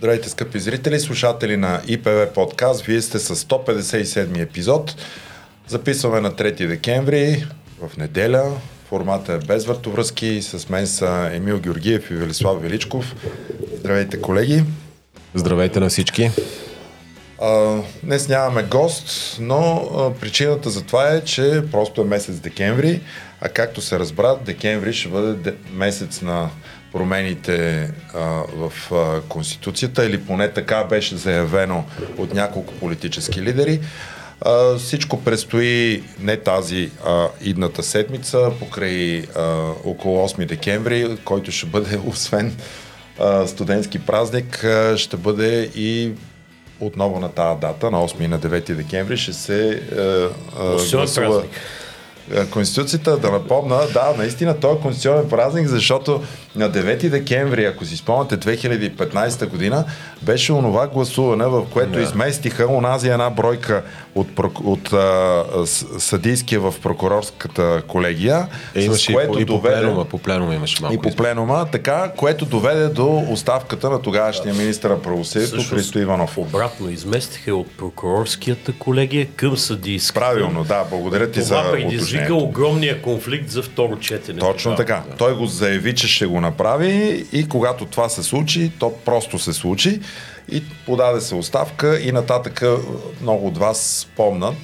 Здравейте, скъпи зрители, слушатели на ИПВ подкаст. Вие сте с 157 епизод. Записваме на 3 декември в неделя. Формата е без въртовръзки. С мен са Емил Георгиев и Велислав Величков. Здравейте, колеги. Здравейте на всички. А, днес нямаме гост, но а, причината за това е, че просто е месец декември, а както се разбра, декември ще бъде де, месец на промените а, в а, Конституцията, или поне така беше заявено от няколко политически лидери. А, всичко предстои не тази а, идната седмица, покрай а, около 8 декември, който ще бъде освен а, студентски празник, а, ще бъде и отново на тази дата, на 8 и на 9 декември, ще се а, гласува Конституцията, да напомна, да, наистина той е конституционен празник, защото на 9 декември, ако си спомняте 2015 година, беше онова гласуване, в което yeah. изместиха онази една бройка от, от а, съдийския в прокурорската колегия, е, с което и по, доведе... И по пленума, по пленума имаше малко. И по пленума, така, което доведе до оставката на тогавашния министър на правосъдието Христо Иванов. Обратно изместиха от прокурорската колегия към съдийската. Правилно, да, благодаря ти Това за предизвика огромния конфликт за второ четене. Точно така. Да. Той го заяви, че ще го направи и когато това се случи, то просто се случи и подаде се оставка и нататък много от вас помнат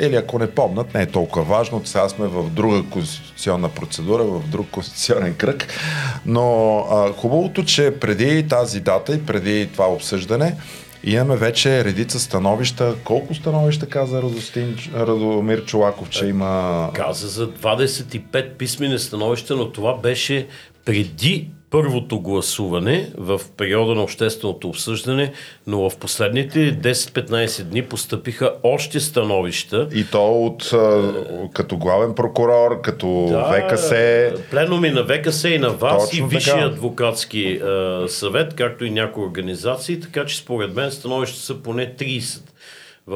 или ако не помнят, не е толкова важно. Сега сме в друга конституционна процедура, в друг конституционен кръг. Но а, хубавото, че преди тази дата и преди това обсъждане, Имаме вече редица становища. Колко становища каза Радостин, Радомир Чулаков, че има... Каза за 25 писмени становища, но това беше преди първото гласуване в периода на общественото обсъждане, но в последните 10-15 дни постъпиха още становища. И то от като главен прокурор, като да, ВКС. Пленуми на ВКС и на ВАС Точно и Висшия така. адвокатски съвет, както и някои организации, така че според мен становища са поне 30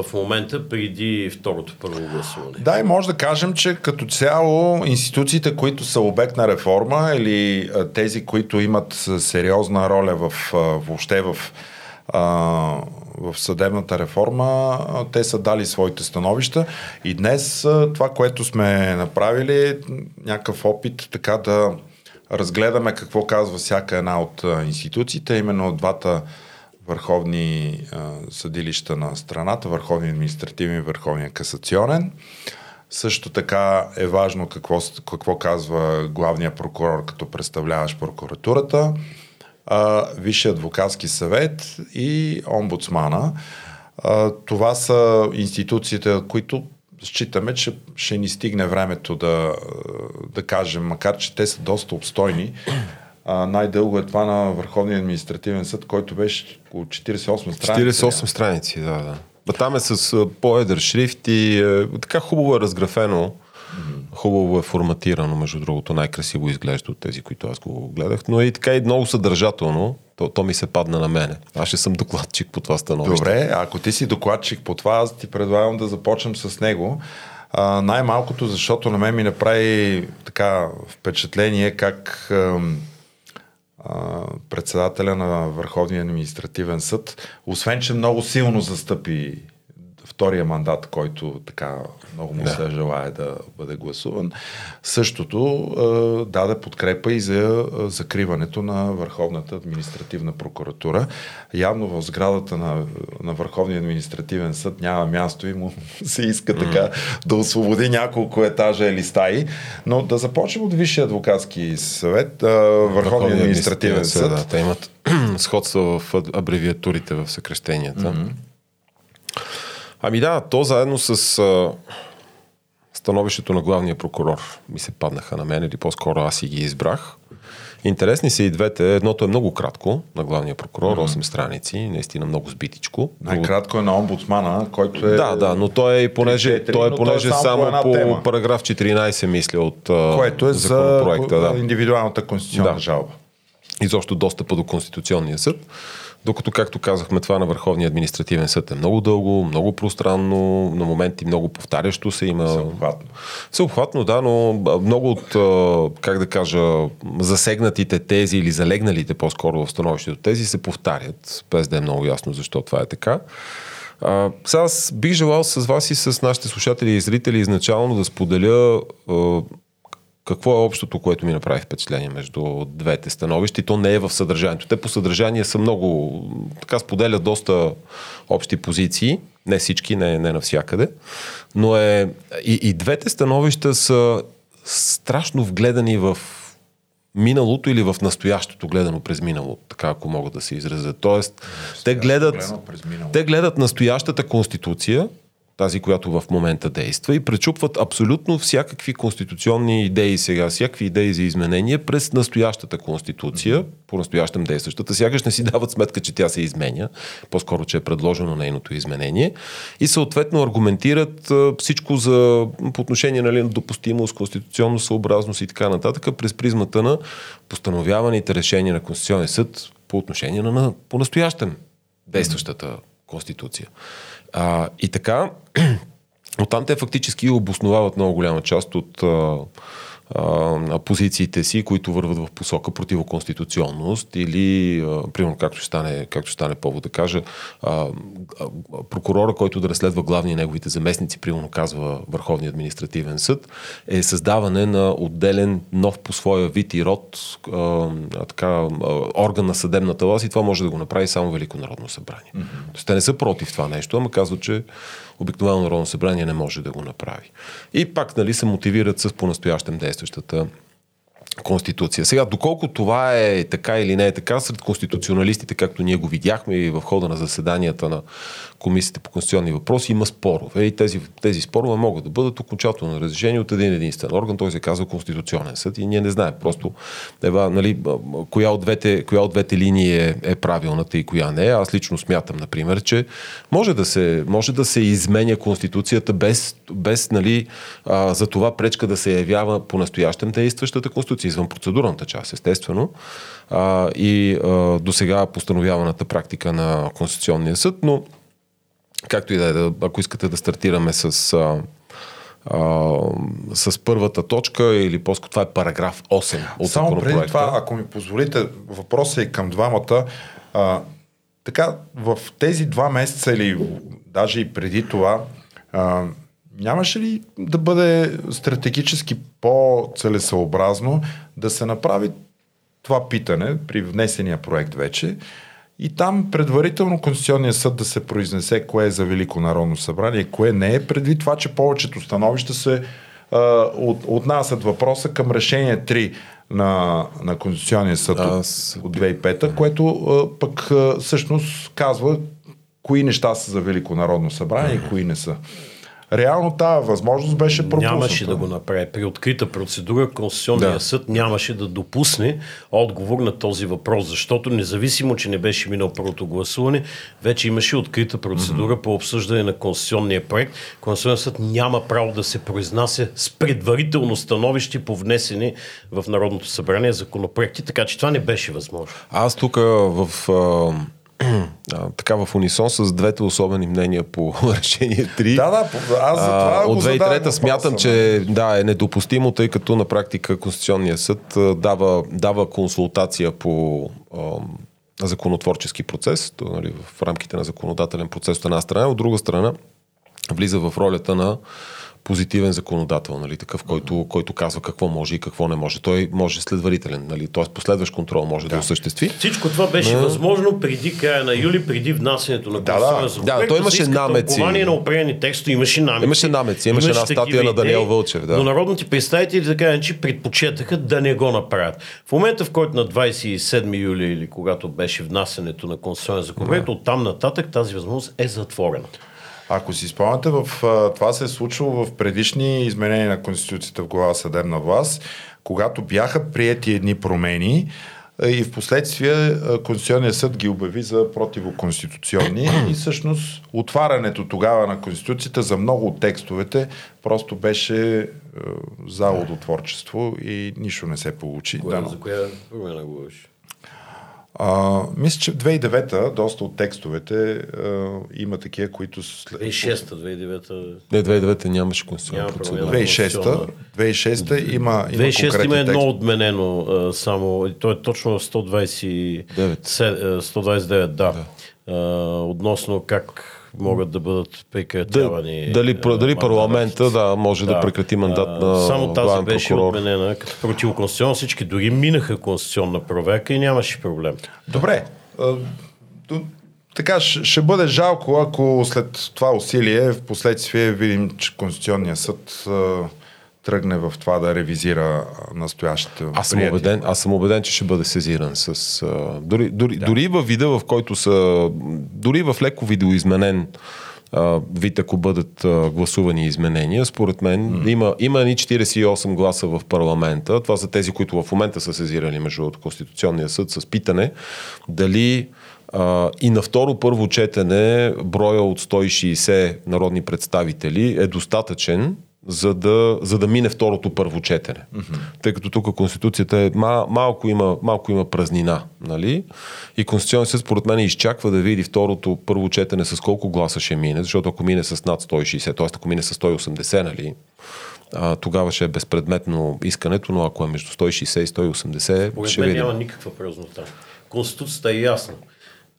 в момента преди второто първо гласуване. Да, и може да кажем, че като цяло институциите, които са обект на реформа или тези, които имат сериозна роля в, въобще в, в съдебната реформа, те са дали своите становища и днес това, което сме направили някакъв опит така да разгледаме какво казва всяка една от институциите, именно от двата върховни а, съдилища на страната, Върховния административен Върховния касационен. Също така е важно какво, какво казва главния прокурор, като представляваш прокуратурата, а, Висшия адвокатски съвет и омбудсмана. А, това са институциите, които считаме, че ще ни стигне времето да, да кажем, макар че те са доста обстойни, а, най-дълго е това на Върховния административен съд, който беше около 48 страници. 48 страници, да, да. Ба там е с по-едър шрифт и е, така хубаво е разграфено. Хубаво е форматирано, между другото, най-красиво изглежда от тези, които аз го гледах, но и така и много съдържателно. То, то ми се падна на мене. Аз ще съм докладчик по това становище. Добре, ако ти си докладчик по това, аз ти предлагам да започнем с него. А, най-малкото, защото на мен ми направи така впечатление как председателя на Върховния административен съд, освен че много силно застъпи втория мандат, който така много му да. се желая да бъде гласуван. Същото е, даде подкрепа и за закриването на Върховната административна прокуратура. Явно в сградата на, на Върховния административен съд няма място и му се иска mm. така да освободи няколко етажа или стаи. Но да започнем от Висшия адвокатски съвет, е, Върховния административен съд. Да, те имат сходство в абревиатурите в съкрещенията. Mm-hmm. Ами да, то заедно с а, становището на главния прокурор ми се паднаха на мен, или по-скоро аз си ги избрах. Интересни са и двете. Едното е много кратко на главния прокурор, 8 страници, наистина много сбитичко. Най-кратко е на омбудсмана, който е... Да, да, но той е понеже, 4, той е, понеже той е само, само по, по параграф 14, мисля, от Което е за да. индивидуалната конституционна да. жалба. изобщо достъпа до Конституционния съд. Докато, както казахме, това на Върховния административен съд е много дълго, много пространно, на моменти много повтарящо се има. Всеобхватно. Всеобхватно, да, но много от, как да кажа, засегнатите тези или залегналите по-скоро в становището тези се повтарят, без да е много ясно защо това е така. А, сега аз бих желал с вас и с нашите слушатели и зрители изначално да споделя а, какво е общото, което ми направи впечатление между двете становища и то не е в съдържанието. Те по съдържание са много, така споделят доста общи позиции, не всички, не, не навсякъде, но е, и, и двете становища са страшно вгледани в миналото или в настоящото, гледано през миналото, така ако могат да се изразят. Тоест, те гледат, те гледат настоящата конституция, тази, която в момента действа и пречупват абсолютно всякакви конституционни идеи сега, всякакви идеи за изменения през настоящата конституция, по настоящем действащата. Сякаш не си дават сметка, че тя се изменя, по-скоро, че е предложено нейното изменение и съответно аргументират всичко за, по отношение нали, на допустимост, конституционно съобразност и така нататък през призмата на постановяваните решения на Конституционния съд по отношение на по настоящем действащата конституция. А, и така, оттам те фактически обосновават много голяма част от а, а, позициите си, които върват в посока противоконституционност или, а, примерно, както ще стане, както ще стане повод да кажа, а, а, прокурора, който да разследва главни неговите заместници, примерно казва Върховния административен съд, е създаване на отделен нов по своя вид и род а, така, а, орган на съдебната власт и това може да го направи само Велико народно събрание. Mm-hmm. Тоест, те не са против това нещо, ама казват, че обикновено Народно събрание не може да го направи. И пак нали, се мотивират с по-настоящем действащата Конституция. Сега, доколко това е така или не е така, сред конституционалистите, както ние го видяхме и в хода на заседанията на Комисията по конституционни въпроси, има спорове и тези, тези спорове могат да бъдат окончателно разрешени от един единствен орган, той се казва Конституционен съд и ние не знаем просто ева, нали, коя, от двете, коя от двете линии е, е правилната и коя не е. Аз лично смятам, например, че може да се, може да се изменя Конституцията без, без нали, а, за това пречка да се явява по настоящем действащата Конституция, извън процедурната част, естествено, а, и а, до сега постановяваната практика на Конституционния съд, но както и да е, ако искате да стартираме с, а, а, с първата точка или по-скоро това е параграф 8 от Само преди това, ако ми позволите, въпросът е към двамата. А, така, в тези два месеца или даже и преди това, а, нямаше ли да бъде стратегически по-целесъобразно да се направи това питане при внесения проект вече и там предварително Конституционният съд да се произнесе кое е за Велико народно събрание, кое не е, предвид това, че повечето становища се а, от, отнасят въпроса към решение 3 на, на Конституционния съд Аз... от, от 2005, което а, пък а, всъщност казва кои неща са за Велико народно събрание и кои не са реално тази възможност беше пропусната. Нямаше да го направи. При открита процедура Конституционния да. съд нямаше да допусне отговор на този въпрос, защото независимо, че не беше минал първото гласуване, вече имаше открита процедура mm-hmm. по обсъждане на Конституционния проект. Конституционният съд няма право да се произнася с предварително становище по внесени в Народното събрание законопроекти, така че това не беше възможно. Аз тук в а, така в унисон с двете особени мнения по решение 3. Да, да, аз за това а, От 2003 смятам, че да, е недопустимо, тъй като на практика Конституционния съд дава, дава консултация по а, законотворчески процес, то, нали, в рамките на законодателен процес от една страна, от друга страна влиза в ролята на позитивен законодател, нали, такъв, който, който казва какво може и какво не може. Той може следварителен, нали, т.е. последващ контрол може да, да осъществи. Всичко това беше Но... възможно преди края на юли, преди внасянето на да, да. да, той имаше намеци. на определени текстове имаше намеци. Имаше намеци, имаше, имаше една статия на Даниел Вълчев. Да. Но народните представители така че предпочетаха да не го направят. В момента, в който на 27 юли или когато беше внасянето на конституционен законопроект, да. оттам нататък тази възможност е затворена. Ако си спомняте, в, това се е случило в предишни изменения на Конституцията в глава съдебна власт, когато бяха приети едни промени и в последствие Конституционният съд ги обяви за противоконституционни и всъщност отварянето тогава на Конституцията за много от текстовете просто беше залодотворчество и нищо не се получи. Коя, да, но... За коя промена говориш? А, мисля, че в 2009-та доста от текстовете а, има такива, които... След... 2006-та, 2009-та. Не, 2009-та нямаше конституционна Няма процедура. промяна. 2006-та, 2006-та има, има 2006 конкретен има едно текст. отменено а, само, то е точно в 129, а, 129 да, а, относно как могат да бъдат Да, прекратявани. дали, а, дали парламента да, може да, да прекрати мандат А, на Само тази беше прокурор. отменена като противоконституционна. Всички дори минаха конституционна проверка и нямаше проблем. Добре. Така ще, бъде жалко, ако след това усилие в последствие видим, че Конституционният съд а, тръгне в това да ревизира а, настоящите Аз съм, убеден, аз съм убеден, че ще бъде сезиран с... А, дори, дори, да. дори във вида, в който са... Дори в леко видеоизменен а, вид, ако бъдат а, гласувани изменения, според мен mm. има, има ни 48 гласа в парламента. Това са тези, които в момента са сезирали между другото, Конституционния съд с питане дали а, и на второ първо четене броя от 160 народни представители е достатъчен за да, за да мине второто първо четене. Mm-hmm. Тъй като тук Конституцията е мал, малко, има, малко има празнина. Нали? И Конституционният съд, според мен, изчаква да види второто първо четене с колко гласа ще мине, защото ако мине с над 160, т.е. ако мине с 180, нали, а, тогава ще е безпредметно искането, но ако е между 160 и 180, Поред ще мен видим. няма никаква празнота. Конституцията е ясна.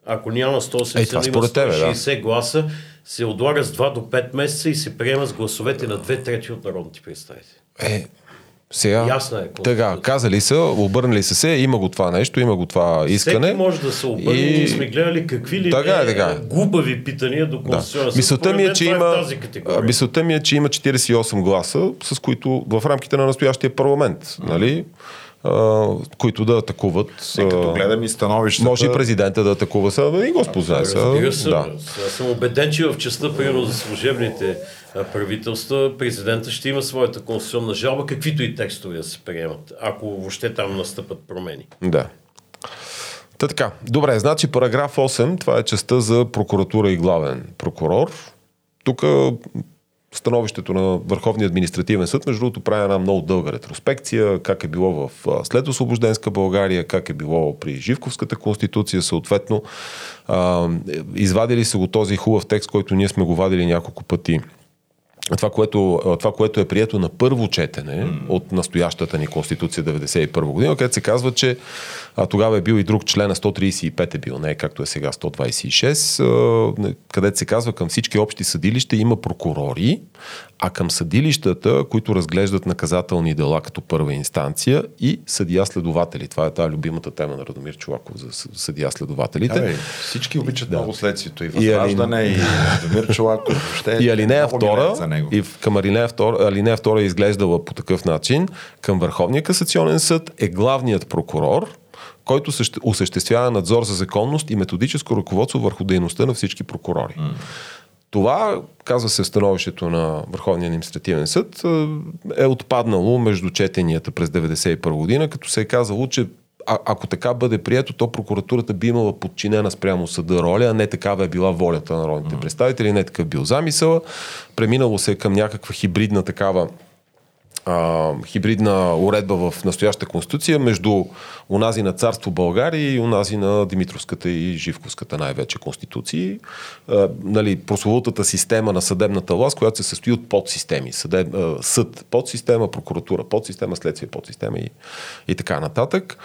Ако няма 180, Е, това според тебе, да. 160 гласа, се отлага с 2 до 5 месеца и се приема с гласовете на 2 трети от народните представители. Е, сега, Ясна е така, казали са, обърнали са се, има го това нещо, има го това искане. Всеки може да се обърне. И- сме гледали какви ли Така е, не, така е. глупави питания до Да. Конституционния съд. Мисълта ми е, че има, а, мисълта ми е, че има 48 гласа, с които в рамките на настоящия парламент, нали, а, които да атакуват. Е, като гледам и становищата... може и президента да атакува са, и Господ се. Да. Аз съм убеден, че в частта, примерно за служебните правителства, президента ще има своята конституционна жалба, каквито и текстове да се приемат, ако въобще там настъпат промени. Да. Та така. Добре, значи параграф 8, това е частта за прокуратура и главен прокурор. Тук становището на Върховния административен съд, между другото, прави една много дълга ретроспекция, как е било в следосвобожденска България, как е било при Живковската конституция, съответно. А, извадили са го този хубав текст, който ние сме го вадили няколко пъти това което, това, което е прието на първо четене mm. от настоящата ни Конституция 91 година, където се казва, че а, тогава е бил и друг член на 135 е бил, не е както е сега 126, а, където се казва към всички общи съдилища има прокурори, а към съдилищата, които разглеждат наказателни дела като първа инстанция и съдия-следователи. Това е тази любимата тема на Радомир Чулаков за съ- съдия-следователите. Абе, всички обичат много следствието. И И Възраждане, и Дамир Чолаков. Въобще, И алинея втора, и към алинея втора, алинея втора е изглеждала по такъв начин, към Върховния касационен съд е главният прокурор, който съще- осъществява надзор за законност и методическо ръководство върху дейността на всички прокурори. Това, казва се в становището на Върховния административен съд, е отпаднало между четенията през 1991 година, като се е казало, че а, ако така бъде прието, то прокуратурата би имала подчинена спрямо съда роля, а не такава е била волята на народните mm. представители, не такъв бил замисъл. Преминало се е към някаква хибридна такава а, хибридна уредба в настоящата конституция между унази на царство България и унази на Димитровската и Живковската най-вече конституции. А, нали, прословутата система на съдебната власт, която се състои от подсистеми. Съдеб, а, съд подсистема, прокуратура подсистема, следствие подсистема и, и така нататък.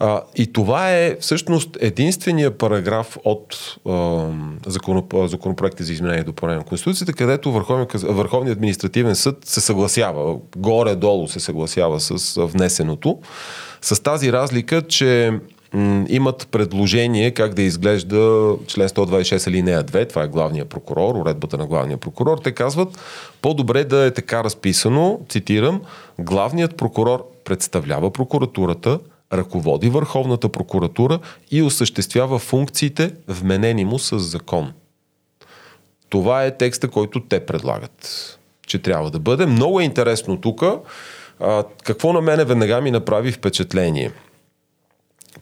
А, и това е всъщност единствения параграф от а, законоп, законопроекта за изменение и допълнение на Конституцията, където Върховният, Върховният административен съд се съгласява, горе-долу се съгласява с а, внесеното, с тази разлика, че имат предложение как да изглежда член 126 алинея 2, това е главният прокурор, уредбата на главния прокурор. Те казват, по-добре да е така разписано, цитирам, главният прокурор представлява прокуратурата, ръководи Върховната прокуратура и осъществява функциите, вменени му с закон. Това е текста, който те предлагат, че трябва да бъде. Много е интересно тук. А, Какво на мене веднага ми направи впечатление?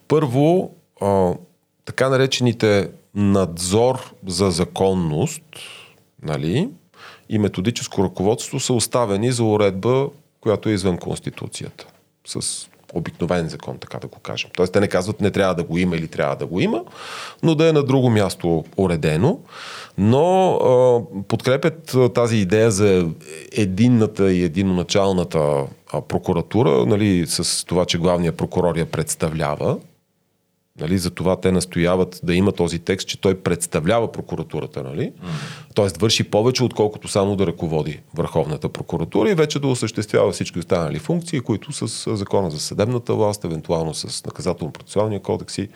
Първо, а, така наречените надзор за законност нали, и методическо ръководство са оставени за уредба, която е извън Конституцията. С обикновен закон, така да го кажем. Тоест те не казват не трябва да го има или трябва да го има, но да е на друго място уредено. Но а, подкрепят тази идея за единната и единоначалната прокуратура, нали, с това, че главният прокурор я представлява Нали, за това те настояват да има този текст, че той представлява прокуратурата, нали? Mm. Тоест върши повече, отколкото само да ръководи Върховната прокуратура и вече да осъществява всички останали функции, които с закона за съдебната власт, евентуално с наказателно-процесуалния кодекси.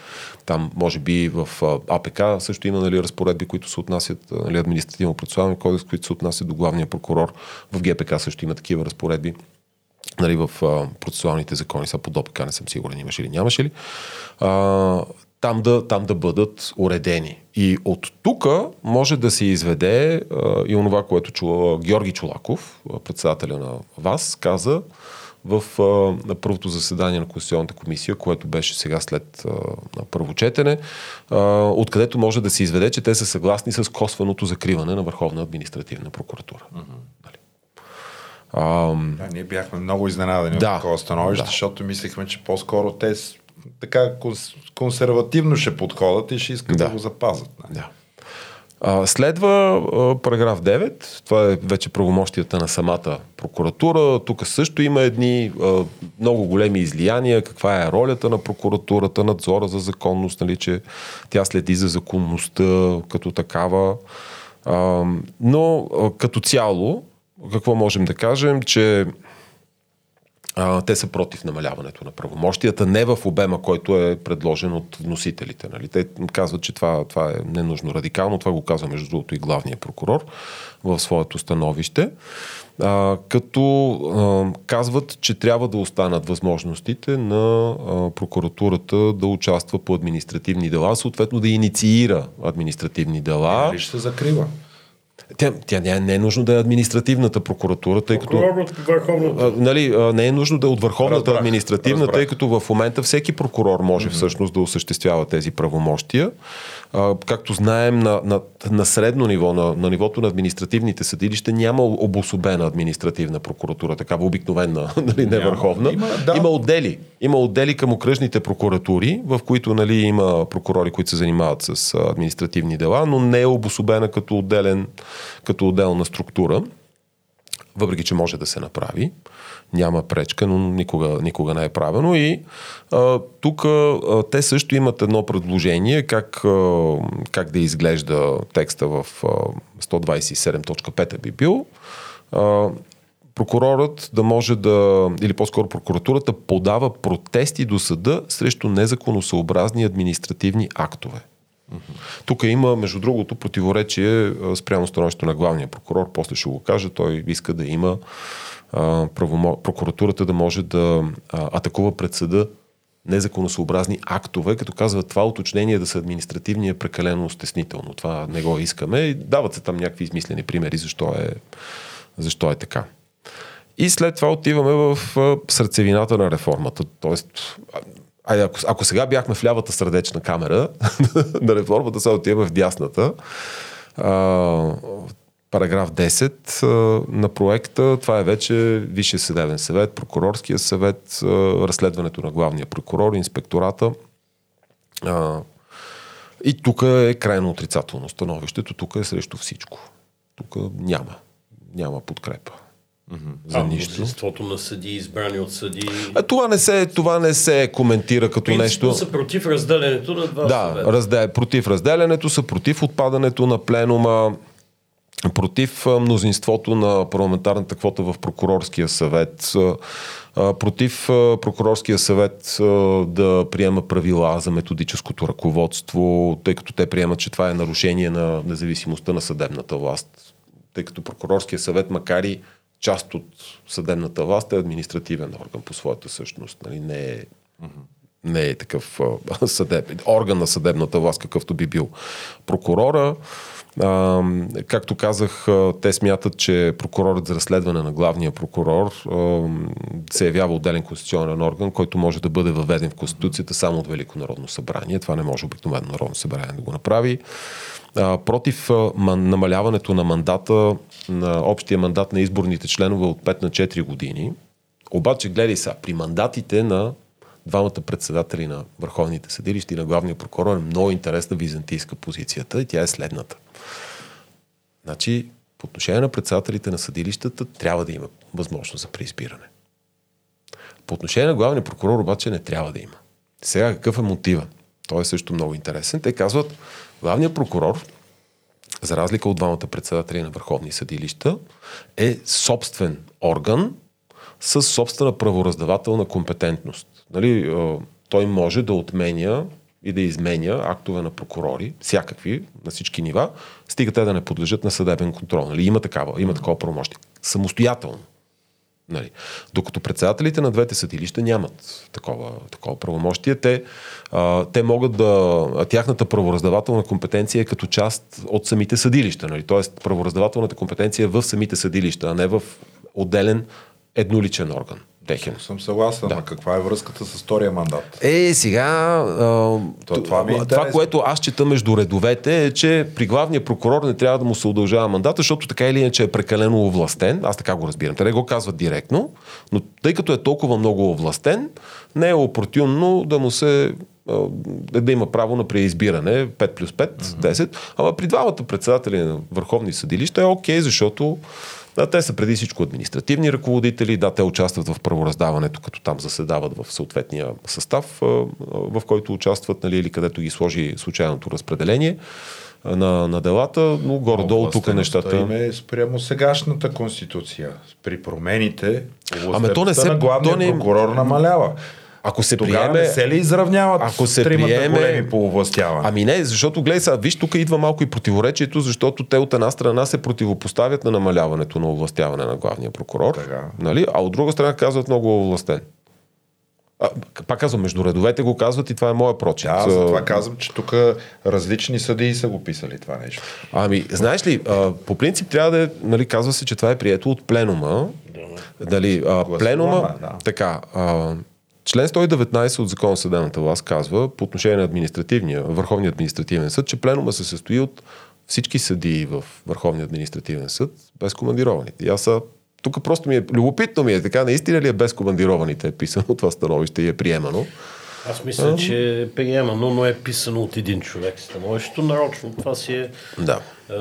Там, може би, в АПК също има нали, разпоредби, които се отнасят, нали, административно-процесуалния кодекс, които се отнасят до главния прокурор. В ГПК също има такива разпоредби нали, в а, процесуалните закони, са по ДОПК не съм сигурен имаше ли, нямаше ли, а, там, да, там да бъдат уредени. И от тук може да се изведе а, и онова, което чула Георги Чулаков, председателя на ВАС, каза в а, на първото заседание на Конституционната комисия, което беше сега след а, на първо четене, а, откъдето може да се изведе, че те са съгласни с косвеното закриване на Върховна административна прокуратура. Mm-hmm. А, да, ние бяхме много изненадани да, от такова становище, да. защото мислихме, че по-скоро те така консервативно ще подходят и ще искат да, да го запазят. Не? Да. А, следва а, параграф 9. Това е вече правомощията на самата прокуратура. Тук също има едни а, много големи излияния. Каква е ролята на прокуратурата, надзора за законност, нали, че тя следи за законността като такава. А, но а, като цяло какво можем да кажем, че а, те са против намаляването на правомощията, не в обема, който е предложен от носителите. Нали? Те казват, че това, това е ненужно радикално, това го казва между другото и главния прокурор в своето становище, а, като а, казват, че трябва да останат възможностите на а, прокуратурата да участва по административни дела, съответно да инициира административни дела. Нали ще се закрива? Тя, тя не, не е нужно да е административната прокуратура, тъй като... А, нали, а, не е нужно да е от върховната разбрах, административна, разбрах. тъй като в момента всеки прокурор може mm-hmm. всъщност да осъществява тези правомощия а, както знаем, на, на, на средно ниво, на, на нивото на административните съдилища няма обособена административна прокуратура, такава обикновена, нали, не върховна. Има, да. има отдели. Има отдели към окръжните прокуратури, в които нали, има прокурори, които се занимават с административни дела, но не е обособена като, отделен, като отделна структура, въпреки че може да се направи няма пречка, но никога, никога не е правено. И тук те също имат едно предложение как, а, как да изглежда текста в а, 127.5 би бил. А, прокурорът да може да, или по-скоро прокуратурата подава протести до съда срещу незаконосъобразни административни актове. Тук има, между другото, противоречие спрямо становището на главния прокурор. После ще го кажа. Той иска да има правомо... прокуратурата да може да а, атакува пред съда незаконосъобразни актове, като казва това уточнение да са административни е прекалено стеснително. Това не го искаме. И дават се там някакви измислени примери защо е, защо е така. И след това отиваме в сърцевината на реформата. Тоест, Айде, ако, ако сега бяхме в лявата сърдечна камера на реформата, сега отиваме в дясната. А, параграф 10 на проекта. Това е вече Висшия съдебен съвет, прокурорския съвет, разследването на главния прокурор, инспектората. И тук е крайно отрицателно становището. Тук е срещу всичко. Тук няма. Няма подкрепа. За а, нищо. Мнозинството на съди, избрани от съди. А, това, не се, това не се коментира като Принципно нещо. са против разделянето на два Да, разде, против разделянето са против отпадането на пленума против мнозинството на парламентарната квота в прокурорския съвет, против прокурорския съвет да приема правила за методическото ръководство, тъй като те приемат, че това е нарушение на независимостта на съдебната власт. Тъй като прокурорския съвет, макар и част от съдебната власт, е административен орган по своята същност. Нали? Не е не е такъв съдеб, орган на съдебната власт, какъвто би бил прокурора. А, както казах, те смятат, че прокурорът за разследване на главния прокурор а, се явява отделен конституционен орган, който може да бъде въведен в Конституцията само от Велико народно събрание. Това не може обикновено народно събрание да го направи. А, против а, намаляването на мандата, на общия мандат на изборните членове от 5 на 4 години. Обаче, гледай сега, при мандатите на двамата председатели на върховните съдилища и на главния прокурор е много интересна византийска позицията и тя е следната. Значи, по отношение на председателите на съдилищата трябва да има възможност за преизбиране. По отношение на главния прокурор обаче не трябва да има. Сега какъв е мотива? Той е също много интересен. Те казват, главният прокурор, за разлика от двамата председатели на върховни съдилища, е собствен орган с собствена правораздавателна компетентност. Нали, той може да отменя и да изменя актове на прокурори, всякакви, на всички нива, стига те да не подлежат на съдебен контрол. Нали? Има такава, има такова правомощие. Самостоятелно. Нали. Докато председателите на двете съдилища нямат такова, такова правомощие, те, а, те могат да. Тяхната правораздавателна компетенция е като част от самите съдилища. Нали. Тоест, правораздавателната компетенция е в самите съдилища, а не в отделен едноличен орган техен. Съм съгласен, да. каква е връзката с втория мандат? Е, сега, а, То, това, ми е това, което аз чета между редовете е, че при главния прокурор не трябва да му се удължава мандата, защото така или иначе е прекалено овластен. Аз така го разбирам. Те не го казват директно, но тъй като е толкова много овластен, не е опортюнно да му се да има право на преизбиране 5 плюс 5, 10. Ама при двамата председатели на върховни съдилища е окей, okay, защото да, те са преди всичко административни ръководители, да, те участват в правораздаването, като там заседават в съответния състав, в който участват, нали, или където ги сложи случайното разпределение на, на делата, но горе-долу тук нещата... Им е спрямо сегашната конституция. При промените, Ама то не се, на главния не... прокурор намалява. Ако се Тогава приеме... не се ли изравняват ако се приеме... големи по овластяване? Ами не, защото гледай сега, виж, тук идва малко и противоречието, защото те от една страна се противопоставят на намаляването на овластяване на главния прокурор, Така. нали? а от друга страна казват много овластен. А, пак казвам, между редовете го казват и това е моя прочит. Да, затова казвам, че тук различни съдии са го писали това нещо. Ами, знаеш ли, а, по принцип трябва да е, нали, казва се, че това е прието от пленума. Дали, а, пленума, да. така, а, Член 119 от Закон за съдебната власт казва по отношение на административния, Върховния административен съд, че пленума се състои от всички съдии в Върховния административен съд без командированите. И аз са тук просто ми е любопитно ми е така, наистина ли е без командированите е писано това становище и е приемано. Аз мисля, а, че е приемано, но е писано от един човек становището. Нарочно това си е да.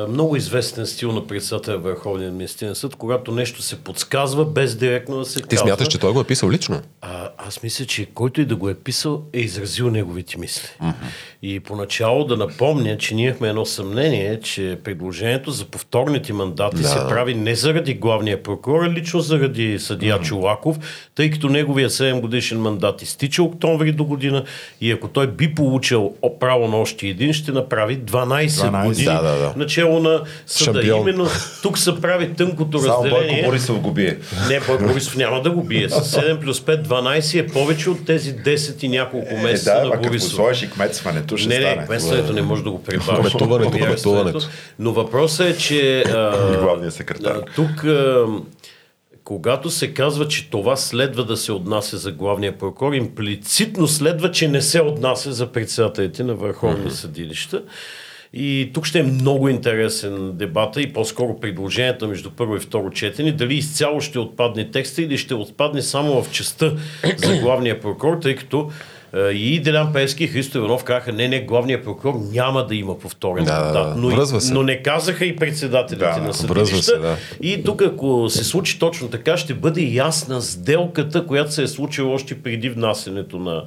Много известен стил на председателя Върховния административен съд, когато нещо се подсказва без директно да се Ти казва. смяташ, че той го е писал лично? А, аз мисля, че който и да го е писал, е изразил неговите мисли. Mm-hmm. И поначало да напомня, че ние имахме едно съмнение, че предложението за повторните мандати да. се прави не заради главния прокурор, а лично заради съдия mm-hmm. Чулаков, тъй като неговия 7 годишен мандат изтича октомври до година и ако той би получил право на още един, ще направи 12, 12 години да, да, да. Начало на съда. Шампион. Именно тук се прави тънкото Само разделение. Бойко Борисов го бие. Не, Бойко Борисов няма да го бие. С 7 плюс 5, 12 е повече от тези 10 и няколко месеца е, да, на Борисов. Борисов. сложиш и кметстването, ще не, стане. не, кметстването не може да го прибавиш. Кметуването, кметуването. Но въпросът е, че а, Главният секретар. тук а, когато се казва, че това следва да се отнася за главния прокурор, имплицитно следва, че не се отнася за председателите на върховни mm-hmm. съдилища. И тук ще е много интересен дебата и по-скоро предложенията между първо и второ четене, дали изцяло ще отпадне текста или ще отпадне само в частта за главния прокурор, тъй като е, и Делян Пески и Христо Иванов казаха, не, не, главният прокурор няма да има повторен да, мандат. Да, но, се. но не казаха и председателите Да, на се, съдилища. да. И тук, ако се случи точно така, ще бъде ясна сделката, която се е случила още преди внасенето на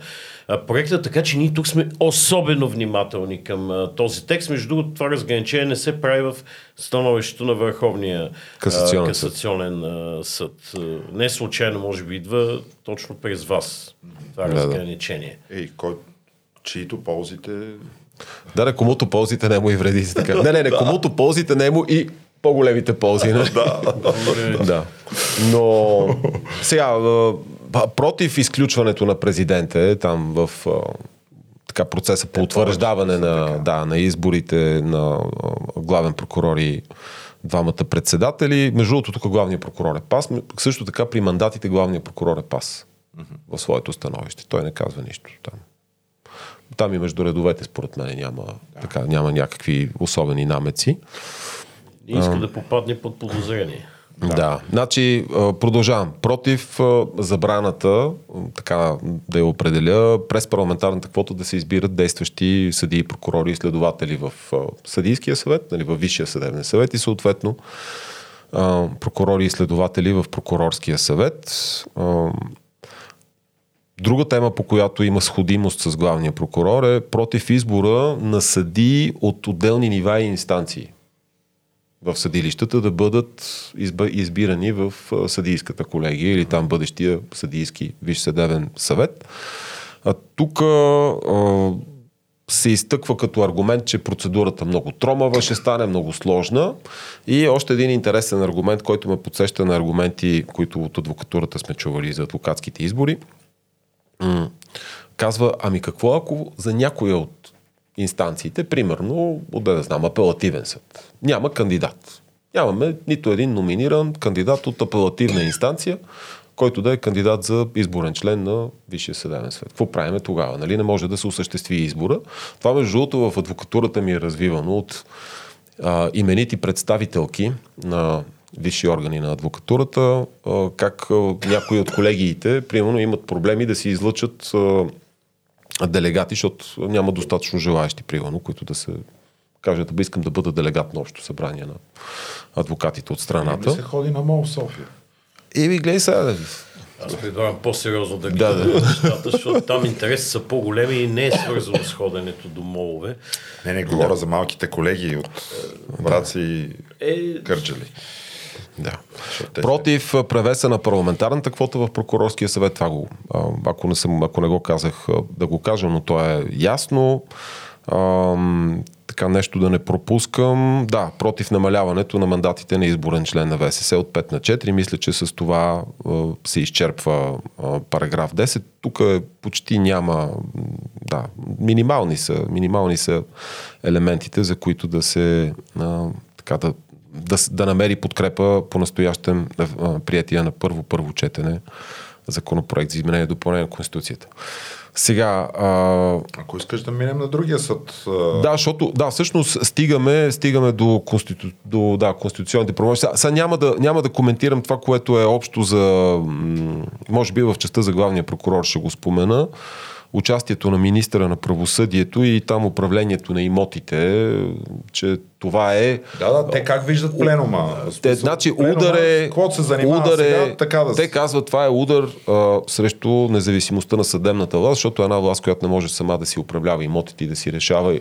проекта, така че ние тук сме особено внимателни към а, този текст. Между другото, това разграничение не се прави в становището на Върховния Касационен а, касационен а, съд. Не случайно, може би, идва точно през вас това Да, да. разграничение. Ей, кой, чието ползите... Да, не, комуто ползите не му и вреди. Така. Не, не, не, комуто ползите не му и по-големите ползи. нали? да. Но сега, а, против изключването на президента е там в а, така, процеса по утвърждаване на, да, на изборите на а, главен прокурор и двамата председатели. Между другото, тук главният прокурор е пас. Също така при мандатите главният прокурор е пас в своето становище. Той не казва нищо там. Там и между редовете, според мен, няма, така, няма някакви особени намеци. Не иска да попадне под подозрение. Да. Значи, продължавам. Против забраната, така да я определя, през парламентарната квота да се избират действащи съдии, прокурори и следователи в съдийския съвет, нали, в Висшия съдебен съвет и съответно прокурори и следователи в прокурорския съвет. Друга тема, по която има сходимост с главния прокурор е против избора на съди от отделни нива и инстанции в съдилищата да бъдат избирани в съдийската колегия или там бъдещия съдийски виш съдебен съвет. А тук се изтъква като аргумент, че процедурата много тромава, ще стане много сложна. И още един интересен аргумент, който ме подсеща на аргументи, които от адвокатурата сме чували за адвокатските избори. М- казва, ами какво ако за някоя от инстанциите, примерно, от да знам, апелативен съд, няма кандидат. Нямаме нито един номиниран кандидат от апелативна инстанция, който да е кандидат за изборен член на Висшия съдебен съвет. Какво правиме тогава? Нали? Не може да се осъществи избора. Това, между другото, в адвокатурата ми е развивано от а, именити представителки на висши органи на адвокатурата, а, как а, някои от колегиите, примерно, имат проблеми да си излъчат а, делегати, защото няма достатъчно желаящи, примерно, които да се кажат, да искам да бъда делегат на общо събрание на адвокатите от страната. Не се ходи на МОЛ София. И ви гледай сега. Аз предлагам по-сериозно да гледам да, да. нещата, защото там интереси са по-големи и не е свързано с ходенето до молове. Не, не, говоря да. за малките колеги от Враци и е... Кърджали. Да. Против превеса на парламентарната квота в прокурорския съвет, това го, ако не, съм, ако не го казах, да го кажа, но то е ясно така нещо да не пропускам. Да, против намаляването на мандатите на изборен член на ВСС от 5 на 4. Мисля, че с това а, се изчерпва а, параграф 10. Тук е, почти няма. Да, минимални са, минимални са елементите, за които да се а, така да, да, да намери подкрепа по настоящем приятия на първо първо четене законопроект за изменение и допълнение на Конституцията. Сега. А... Ако искаш да минем на другия съд. А... Да, защото, да, всъщност стигаме, стигаме до, конститу... до да, конституционните. Сега, сега няма, да, няма да коментирам това, което е общо за. Може би в частта за главния прокурор ще го спомена участието на министра на правосъдието и там управлението на имотите, че това е... Да, да, те как виждат пленума? Те, значи удар е... се занимава удар е, сега, така да Те казват, това е удар а, срещу независимостта на съдебната власт, защото е една власт, която не може сама да си управлява имотите и да си решава.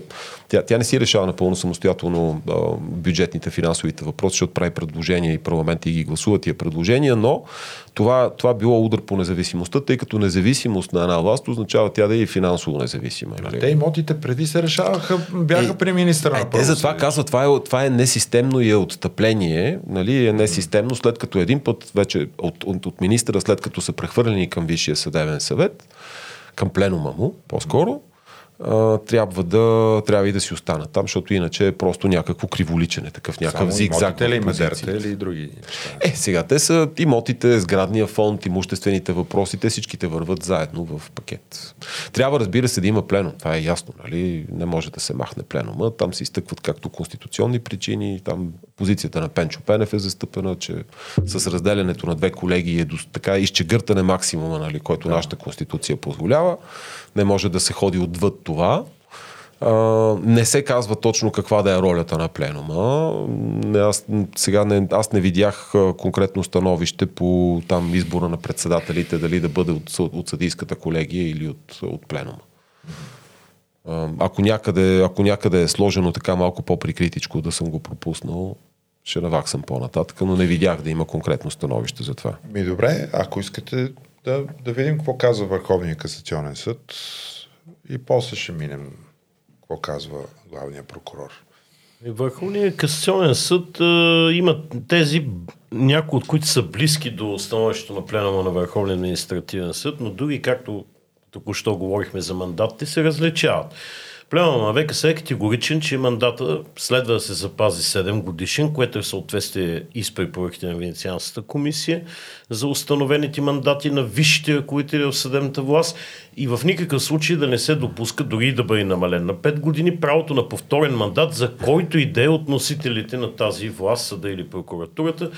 Тя, тя не си решава напълно самостоятелно а, бюджетните, финансовите въпроси, защото прави предложения и парламент и ги гласува тия предложения, но това, това било удар по независимостта, тъй като независимост на една власт означава тя да е финансово независима. Нали? Те имотите преди се решаваха, бяха е, при министра е, Те затова казват, това е, това е несистемно и е отстъпление, нали, е несистемно, след като един път вече от, от, от министра, след като са прехвърлени към Висшия съдебен съвет, към пленума му, по-скоро, трябва, да, трябва и да си остана там, защото иначе е просто някакво криволичене, такъв някакъв зигзаг. или мазерите или други неща? Е, сега те са имотите, сградния фонд, имуществените въпроси, те всичките върват заедно в пакет. Трябва, разбира се, да има пленум. Това е ясно, нали? Не може да се махне пленума. Там се изтъкват както конституционни причини, там позицията на Пенчо Пенев е застъпена, че с разделянето на две колеги е до, така изчегъртане максимума, нали, който да. нашата конституция позволява не може да се ходи отвъд това. А, не се казва точно каква да е ролята на пленума. Аз, сега не, аз не видях конкретно становище по там избора на председателите, дали да бъде от, от съдийската колегия или от, от пленума. Ако някъде, ако някъде е сложено така малко по-прикритичко да съм го пропуснал, ще наваксам по-нататък, но не видях да има конкретно становище за това. Ми добре, ако искате да, да видим какво казва Върховния касационен съд и после ще минем какво казва главния прокурор. Върховният касационен съд а, има тези, някои от които са близки до становището на пленума на Върховния административен съд, но други, както току-що говорихме за мандатите, се различават. Пленума на ВКС е категоричен, че мандата следва да се запази 7 годишен, което е в съответствие и с препоръките на Венецианската комисия за установените мандати на висшите ръководители в съдебната власт и в никакъв случай да не се допуска дори да бъде намален на 5 години правото на повторен мандат за който и да е от носителите на тази власт, съда или прокуратурата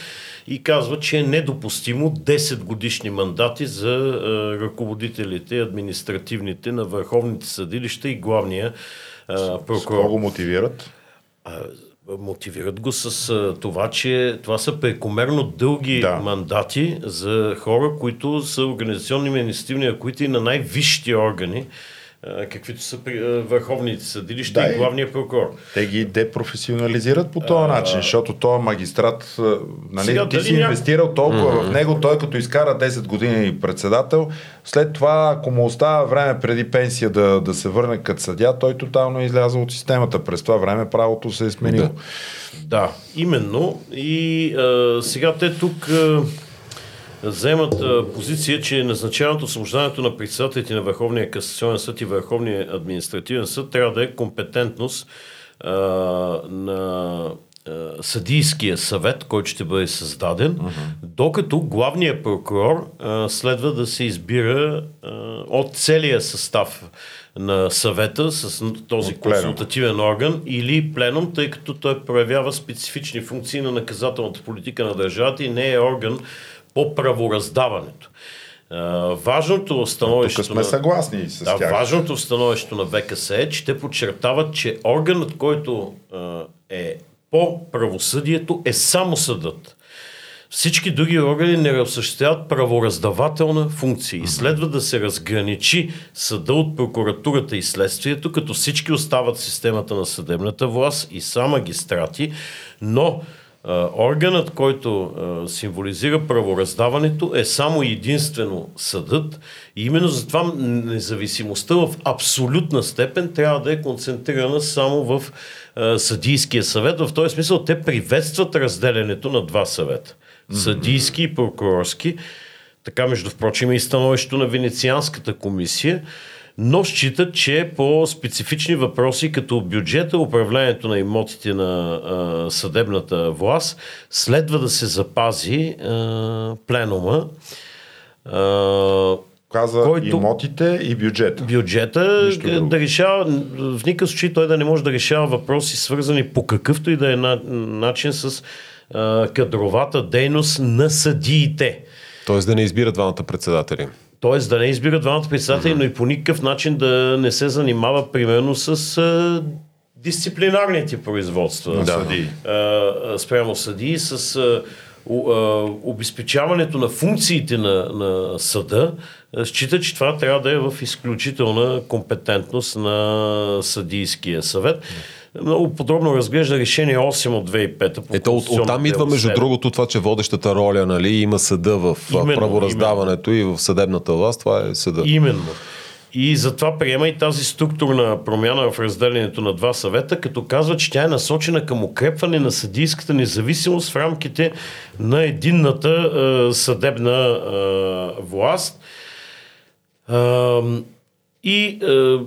и казва, че е недопустимо 10 годишни мандати за е, ръководителите, административните на върховните съдилища и главния е, прокурор. го мотивират? Мотивират го с това, че това са прекомерно дълги да. мандати за хора, които са организационни административни ръководители на най-висшите органи каквито са върховните съдилища да, и главния прокурор. Те ги депрофесионализират по този а, начин, защото този магистрат, нали, сега, ти си ня... инвестирал толкова mm-hmm. в него, той като изкара 10 години председател, след това, ако му остава време преди пенсия да, да се върне като съдя, той тотално е излязъл от системата. През това време правото се е сменило. Да, да именно. И а, сега те тук... А, вземат позиция, че назначаването, освобождането на председателите на Върховния касационен съд и Върховния административен съд трябва да е компетентност а, на съдийския съвет, който ще бъде създаден, uh-huh. докато главният прокурор а, следва да се избира а, от целия състав на съвета с този консултативен орган или пленум, тъй като той проявява специфични функции на наказателната политика на държавата и не е орган, по правораздаването. важното становище. Тук сме съгласни с да, тях. Важното становище на ВКС е, че те подчертават, че органът, който е по правосъдието, е само съдът. Всички други органи не осъществяват правораздавателна функция и следва да се разграничи съда от прокуратурата и следствието, като всички остават в системата на съдебната власт и са магистрати, но органът, който символизира правораздаването е само единствено съдът и именно затова независимостта в абсолютна степен трябва да е концентрирана само в съдийския съвет. В този смисъл те приветстват разделянето на два съвета. Съдийски и прокурорски. Така, между впрочем, и становището на Венецианската комисия но считат, че по специфични въпроси, като бюджета, управлението на имотите на а, съдебната власт, следва да се запази а, пленума. А, каза който, имотите и бюджета. Бюджета да решава, в никакъв случай той да не може да решава въпроси свързани по какъвто и да е на, начин с а, кадровата дейност на съдиите. Тоест да не избира двамата председатели. Тоест да не избира двамата председатели, но и по никакъв начин да не се занимава примерно с а, дисциплинарните производства. Да. Съди. А, спрямо съдии, с а, обезпечаването на функциите на, на съда, счита, че това трябва да е в изключителна компетентност на съдийския съвет. Много подробно разглежда решение 8 от 2005. Ето, от, оттам идва, между другото, това, че водещата роля нали, има съда в именно, правораздаването именно. и в съдебната власт. Това е съда. Именно. И затова приема и тази структурна промяна в разделението на два съвета, като казва, че тя е насочена към укрепване на съдийската независимост в рамките на единната е, съдебна е, власт. Е, и е,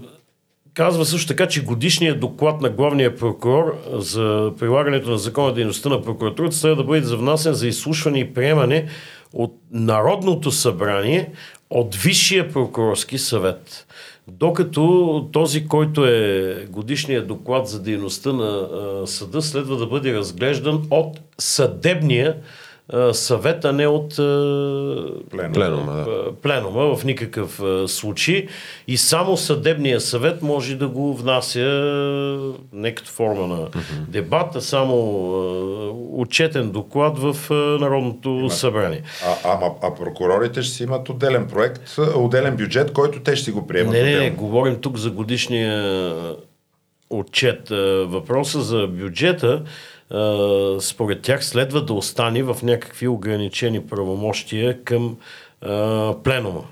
Казва също така, че годишният доклад на главния прокурор за прилагането на закона дейността на прокуратурата трябва да бъде завнасен за изслушване и приемане от Народното събрание от Висшия прокурорски съвет. Докато този, който е годишният доклад за дейността на съда, следва да бъде разглеждан от съдебния съвет, а не от пленума, пленума, да. пленума в никакъв случай. И само съдебния съвет може да го внася не като форма на дебат, а само отчетен доклад в Народното Има. събрание. А, а, а прокурорите ще си имат отделен проект, отделен бюджет, който те ще си го приемат. Не, не, не, говорим тук за годишния отчет. Въпроса за бюджета според тях следва да остане в някакви ограничени правомощия към пленума.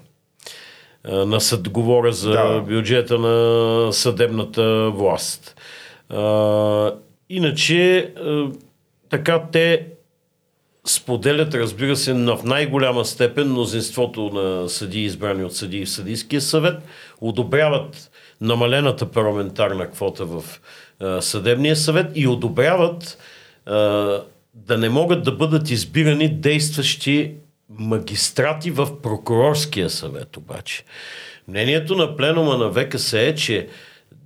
На съд говоря за да. бюджета на съдебната власт. Иначе така те споделят, разбира се, в най-голяма степен мнозинството на съдии, избрани от съдии в съдийския съвет, одобряват намалената парламентарна квота в а, съдебния съвет и одобряват а, да не могат да бъдат избирани действащи магистрати в прокурорския съвет обаче. Мнението на пленума на ВКС е, че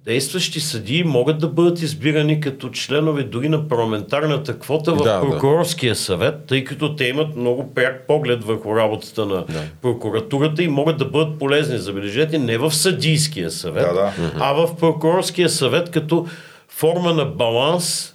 действащи съдии могат да бъдат избирани като членове дори на парламентарната квота в Да, да. прокурорския съвет, тъй като те имат много пряк поглед върху работата на Да. прокуратурата и могат да бъдат полезни, забележете, не в съдийския съвет, Да, да. а в прокурорския съвет като форма на баланс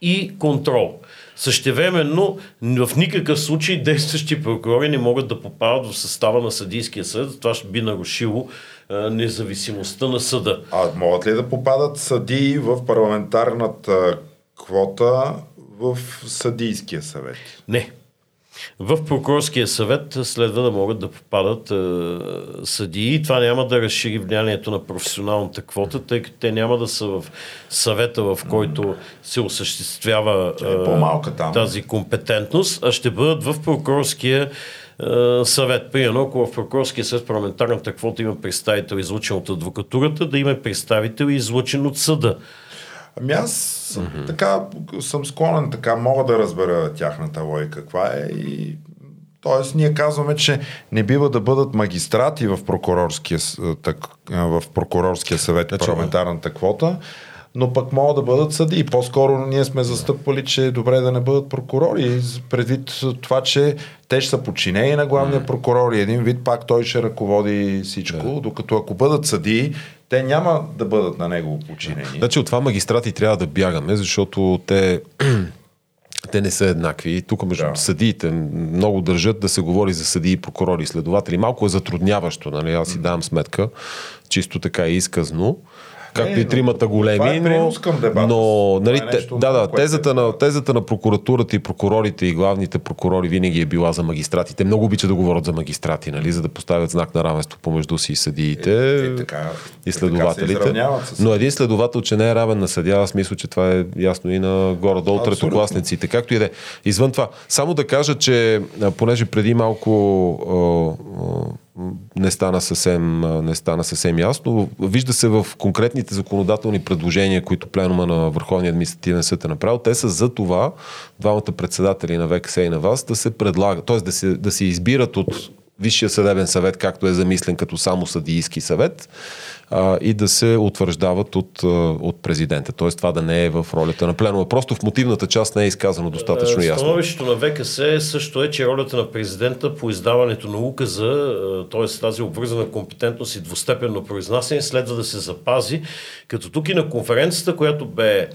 и контрол. Същевременно, в никакъв случай действащи прокурори не могат да попадат в състава на съдийския съд. Това ще би нарушило а, независимостта на съда. А могат ли да попадат съдии в парламентарната квота в съдийския съвет? Не. В прокурорския съвет следва да могат да попадат е, съдии. Това няма да разшири влиянието на професионалната квота, тъй като те няма да са в съвета, в който се осъществява е там. тази компетентност, а ще бъдат в прокурорския е, съвет. Примерно, ако в прокурорския съвет парламентарната квота има представител излучен от адвокатурата, да има представител излучен от съда. Ами аз mm-hmm. така съм склонен, така мога да разбера тяхната логика каква е и Тоест, ние казваме, че не бива да бъдат магистрати в прокурорския, так, в прокурорския съвет и парламентарната квота, но пък могат да бъдат съди. По-скоро ние сме застъпвали, че е добре да не бъдат прокурори, предвид това, че те ще са подчинени на главния прокурор и един вид пак той ще ръководи всичко, докато ако бъдат съдии, те няма да бъдат на негово подчинение. Значи от това магистрати трябва да бягаме, защото те, те не са еднакви. Тук между Да. да. съдиите много държат да се говори за съдии, прокурори и следователи. Малко е затрудняващо, нали? Аз си давам сметка, чисто така и изказно. Както Не, и но тримата големи, е но, към дебата. но нали, Това е нещо да, да, тезата, е- на, тезата на прокуратурата и прокурорите и главните прокурори винаги е била за магистратите. Много обичат да говорят за магистрати, нали, за да поставят знак на равенство помежду си и съдиите Е, е, така, и е, следователите. така се изравняват с- Но един следовател, че не е равен на съдя, аз мисля, че това е ясно и на горе-долу третокласниците. Както и да е. Извън това, само да кажа, че понеже преди малко не стана съвсем, не стана съвсем ясно, вижда се в конкретните законодателни предложения, които пленума на Върховния административен съд е направил, те са за това двамата председатели на ВКС и на вас да се предлагат, т.е. да се, да се избират от Висшия съдебен съвет, както е замислен като само съдийски съвет, а, и да се утвърждават от, от президента. Т.е. това да не е в ролята на пленума. Просто в мотивната част не е изказано достатъчно Е, ясно. Становището на ВКС също е, че ролята на президента по издаването на указа, т.е. тази обвързана компетентност и двустепенно произнасяне, следва да се запази. Като тук и на конференцията, която бе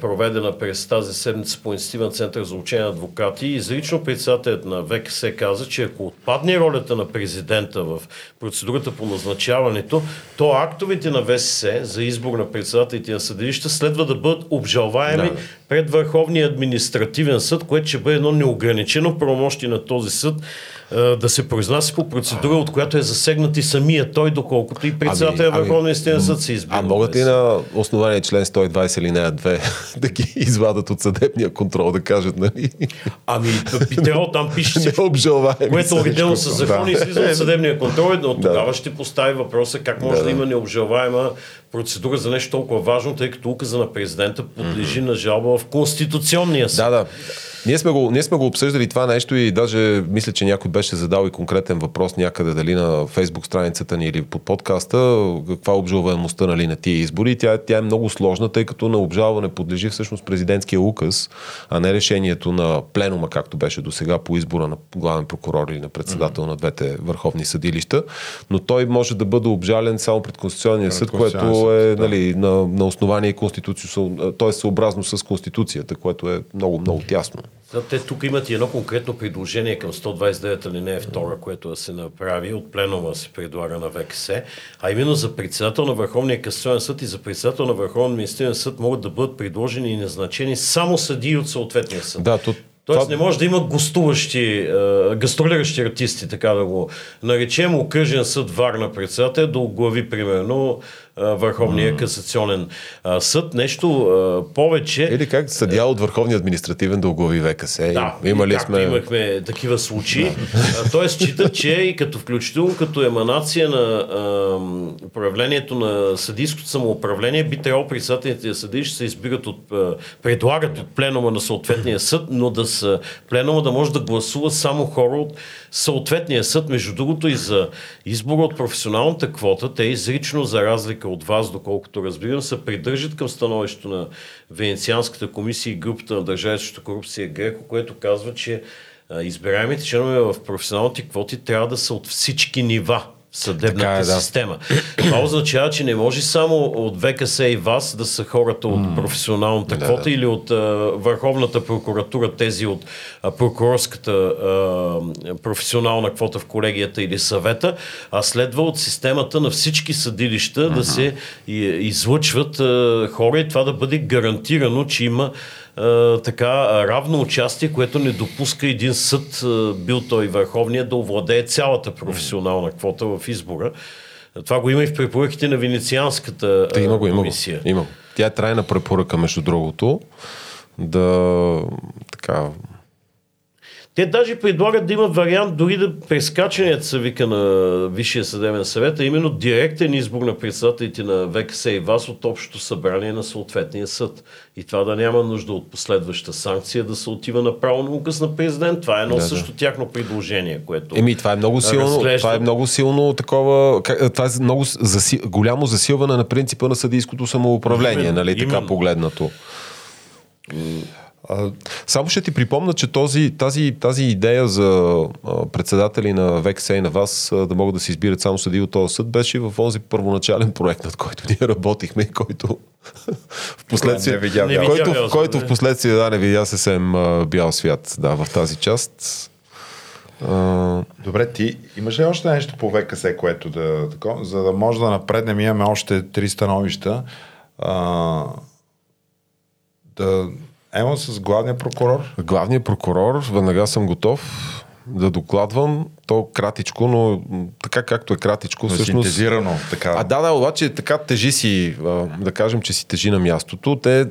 проведена през тази седмица по инициатива на Център за учение на адвокати, изрично председателят на ВКС каза, че ако отпадне ролята на президента в процедурата по назначаването, то актовете на ВСС за избор на председателите на съдилища следва да бъдат обжалваеми Да. пред Върховния административен съд, което ще бъде едно неограничено правомощие на този съд да се произнася по процедура, от която е засегнат и самия той, доколкото и председателя на Върховния административен съд се избира. А могат ли на основание член 120 или нея 2 да ги извадат от съдебния контрол, да кажат, нали? Ами, трябвало там пише обжалваеми. което е уредено с закон и слиза от съдебния контрол, но тогава Да. ще постави въпроса как може да, Да, да. има необжалваема процедура за нещо толкова важно, тъй като указа на президента подлежи на жалба в Конституционния съд. Да, да. Ние сме, го, ние сме го обсъждали това нещо и даже мисля, че някой беше задал и конкретен въпрос някъде дали на фейсбук страницата ни или под подкаста, каква е обжалваемостта нали, на тия избори. Тя, тя е много сложна, тъй като на обжалване подлежи всъщност президентския указ, а не решението на пленума, както беше до сега по избора на главен прокурор или на председател на двете върховни съдилища. Но той може да бъде обжален само пред Конституционния съд, което е да. нали, на, на основание конституцион, т.е. съобразно с Конституцията, което е много, много тясно. Те тук имат и едно конкретно предложение към 129 алинея 2, което да се направи от пленума се предлага на ВКС, а именно за председател на Върховния касационен съд и за председател на Върховния административен съд могат да бъдат предложени и назначени само съдии от съответния съд. Да, то, Тоест не може да има гостуващи, е, гастролиращи артисти, така да го наречем, окръжен съд Варна председател да оглави, примерно, Върховния касационен съд. Нещо повече. Или как съдя от Върховния административен да оглави ВКС. Да, Има ли както сме... имахме такива случаи. Да. Той счита, че и като включително като еманация на управлението на съдийското самоуправление би трябвало председателите на съди ще се избират от, предлагат от пленума на съответния съд, но да са пленума да може да гласува само хора от съответния съд. Между другото и за избора от професионалната квота, те изрично за разлика от вас, доколкото разбирам, се придържат към становището на Венецианската комисия и групата на държави срещу корупция Греко, което казва, че избираемите членове в професионалните квоти трябва да са от всички нива съдебната Така е, да. система. Това означава, че не може само от ВКС и вас да са хората от професионалната Да, квота да. или от а, Върховната прокуратура, тези от а, прокурорската а, професионална квота в колегията или съвета, а следва от системата на всички съдилища да се и, излъчват а, хора и това да бъде гарантирано, че има а, така а, равно участие, което не допуска един съд, а, бил той върховния, да овладее цялата професионална квота в избора. Това го има и в препоръките на Венецианската Да, има го, има го. комисия. Има го. Тя е трайна препоръка, между другото, да така... Те даже предлагат да има вариант дори да прескачаният се вика на Висшия съдебен съвет, а именно директен избор на председателите на ВКС и ВАС от общото събрание на съответния съд. И това да няма нужда от последваща санкция, да се отива направо на указ на президент. Това е едно Да, да. също тяхно предложение, което... Еми, това е много силно, разглежда- това е много силно такова, това е много заси, голямо засилване на принципа на съдийското самоуправление, Именно, нали, така именно. погледнато. А, Само ще ти припомня, че този, тази, тази идея за а, председатели на ВКС и на вас а, да могат да се избират само съди от този съд беше в този първоначален проект, над който ние работихме и който в последствие, Не видя бял който, свят, който не. в последствие да, не видя съвсем бял свят да, в тази част. А, Добре, ти имаш ли още нещо по ВКС, което да... Тако, за да може да напреднем, имаме още три становища. А, да... Емо с главния прокурор. Главният прокурор, веднага съм готов да докладвам. То кратичко, но така както е кратичко, Но всъщност... синтезирано. Така. А да, да, обаче така тежи си, да кажем, че си тежи на мястото. Те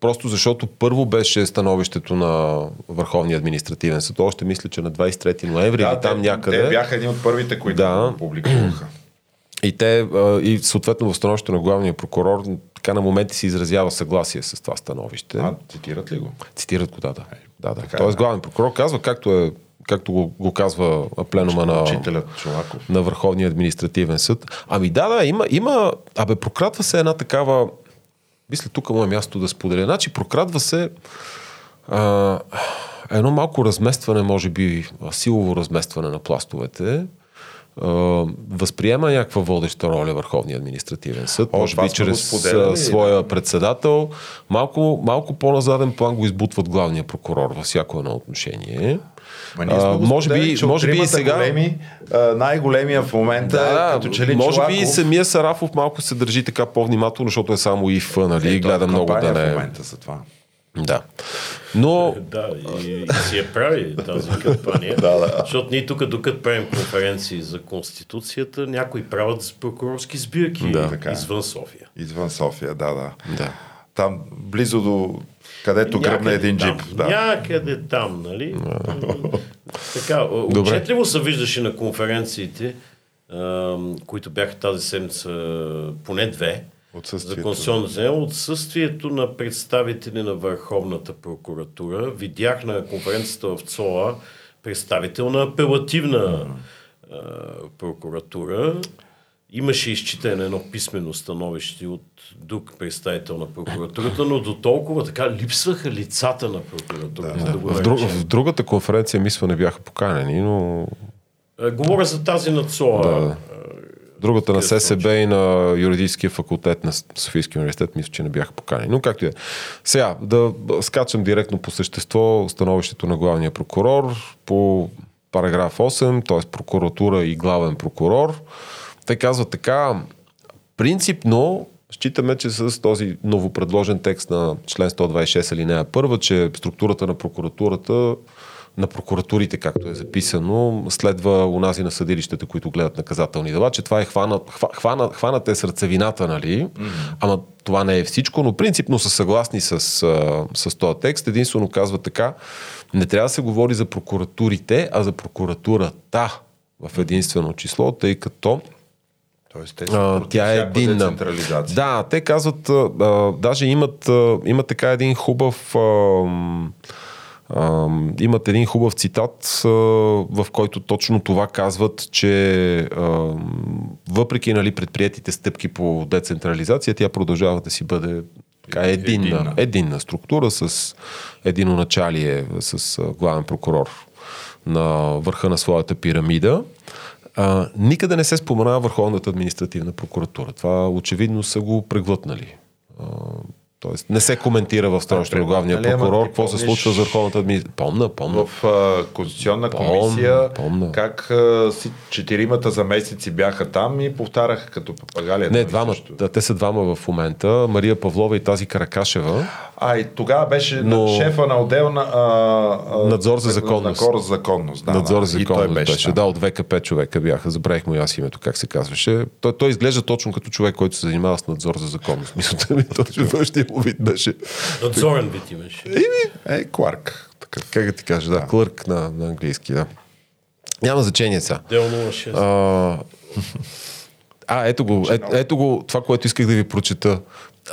просто защото първо беше становището на Върховния административен съд. Още мисля, че на 23 ноември или там те, някъде. Те бяха едни от първите, които Да. публикуваха. И те, и съответно в становището на главния прокурор, така на моменти се изразява съгласие с това становище. А, цитират ли го? Цитират го, да, да. да, да. така е, Тоест главен прокурор казва, както, е, както го, го казва пленума на, на Върховния административен съд. Ами да, да, има, има абе, прократва се една такава, мисля, тук му е място да споделя. Значи, прокрадва се а, едно малко разместване, може би, силово разместване на пластовете. Възприема някаква водеща роля Върховния административен съд, О, може би чрез своя председател. Малко, малко по-назаден план го избутват главния прокурор във всяко едно отношение. Ма ние сме А, може би, може би и сега. Големи, най-големия в момента Да, е като че ли може би и самия Сарафов малко се държи така по-внимателно, защото е само ИФ, нали, Е, е гледа в много да не в е. момента за това. Да. Но Да, и, и си я прави тази кампания. Да, да. Защото ние тук, докато правим конференции за Конституцията, някои правят с прокурорски сбирки Да. Така е. извън София. Извън София, да, да. Да. Там, близо до където Някъде един там, джип. Да. Някъде там, нали? така, отчетливо се виждаше на конференциите, които бяха тази седмица, поне две, за Отсъствието. Конституционно събрание, отсъствието на представители на Върховната прокуратура. Видях на конференцията в ЦОА представител на апелативна а, прокуратура. Имаше изчитане едно писмено становище от друг представител на прокуратурата, но до толкова така липсваха лицата на прокуратурата. Да, да го в, друг, в другата конференция мисля не бяха поканени, но А, Говоря за тази на ЦОА. Да. Другата на ССБ и на юридическия факултет на Софийския университет мисля, че не бяха поканени. Но както и е. Сега, да скачам директно по същество становището на главния прокурор по параграф 8, т.е. прокуратура и главен прокурор. Те казват така, принципно считаме, че с този новопредложен текст на член 126 алинея 1, че структурата на прокуратурата на прокуратурите, както е записано, следва унази на съдилищата, които гледат наказателни дела, че това е хванат, хвана, хванат е сърцевината, нали? Mm-hmm. Ама това не е всичко, но принципно са съгласни с, с този текст. Единствено казва така, не трябва да се говори за прокуратурите, а за прокуратурата в единствено число, тъй като Тоест, те а, тя е единна. Да, те казват, а, даже имат, а, имат така един хубав. А, а, имат един хубав цитат, а, в който точно това казват, че а, въпреки нали, предприятите стъпки по децентрализация, тя продължава да си бъде така, единна, единна. единна структура с единоначалие, с главен прокурор на върха на своята пирамида. А, никъде не се споменава Върховната административна прокуратура. Това очевидно са го преглътнали. А, Тоест, не се коментира в становището на главния прокурор какво се случва с Върховната администрация. Помна, помна. В а, Конституционна комисия, помна. как а, си, четиримата заместници бяха там и повтараха като папагалия. Не, двама. Да, те са двама в момента. Мария Павлова и тази Каракашева. А, и тогава беше Но... шефа на отдел на... А, а, надзор за законност. Надзор за законност, да. Надзор за законност беше. беше. Да, от ВКП човека бяха. Забравих му и аз името, как се казваше. Той, той изглежда точно като човек, който се занимава с надзор за законност. Мисълта ми, точно външния му вид беше. Надзорен вид имаше. Еми, е, Кларк. Такъв. Как да ти кажа, да. Клърк на, на английски, да. Няма значение сега. Дел 06. А, а, ето го, е, ето го, това, което исках да ви прочета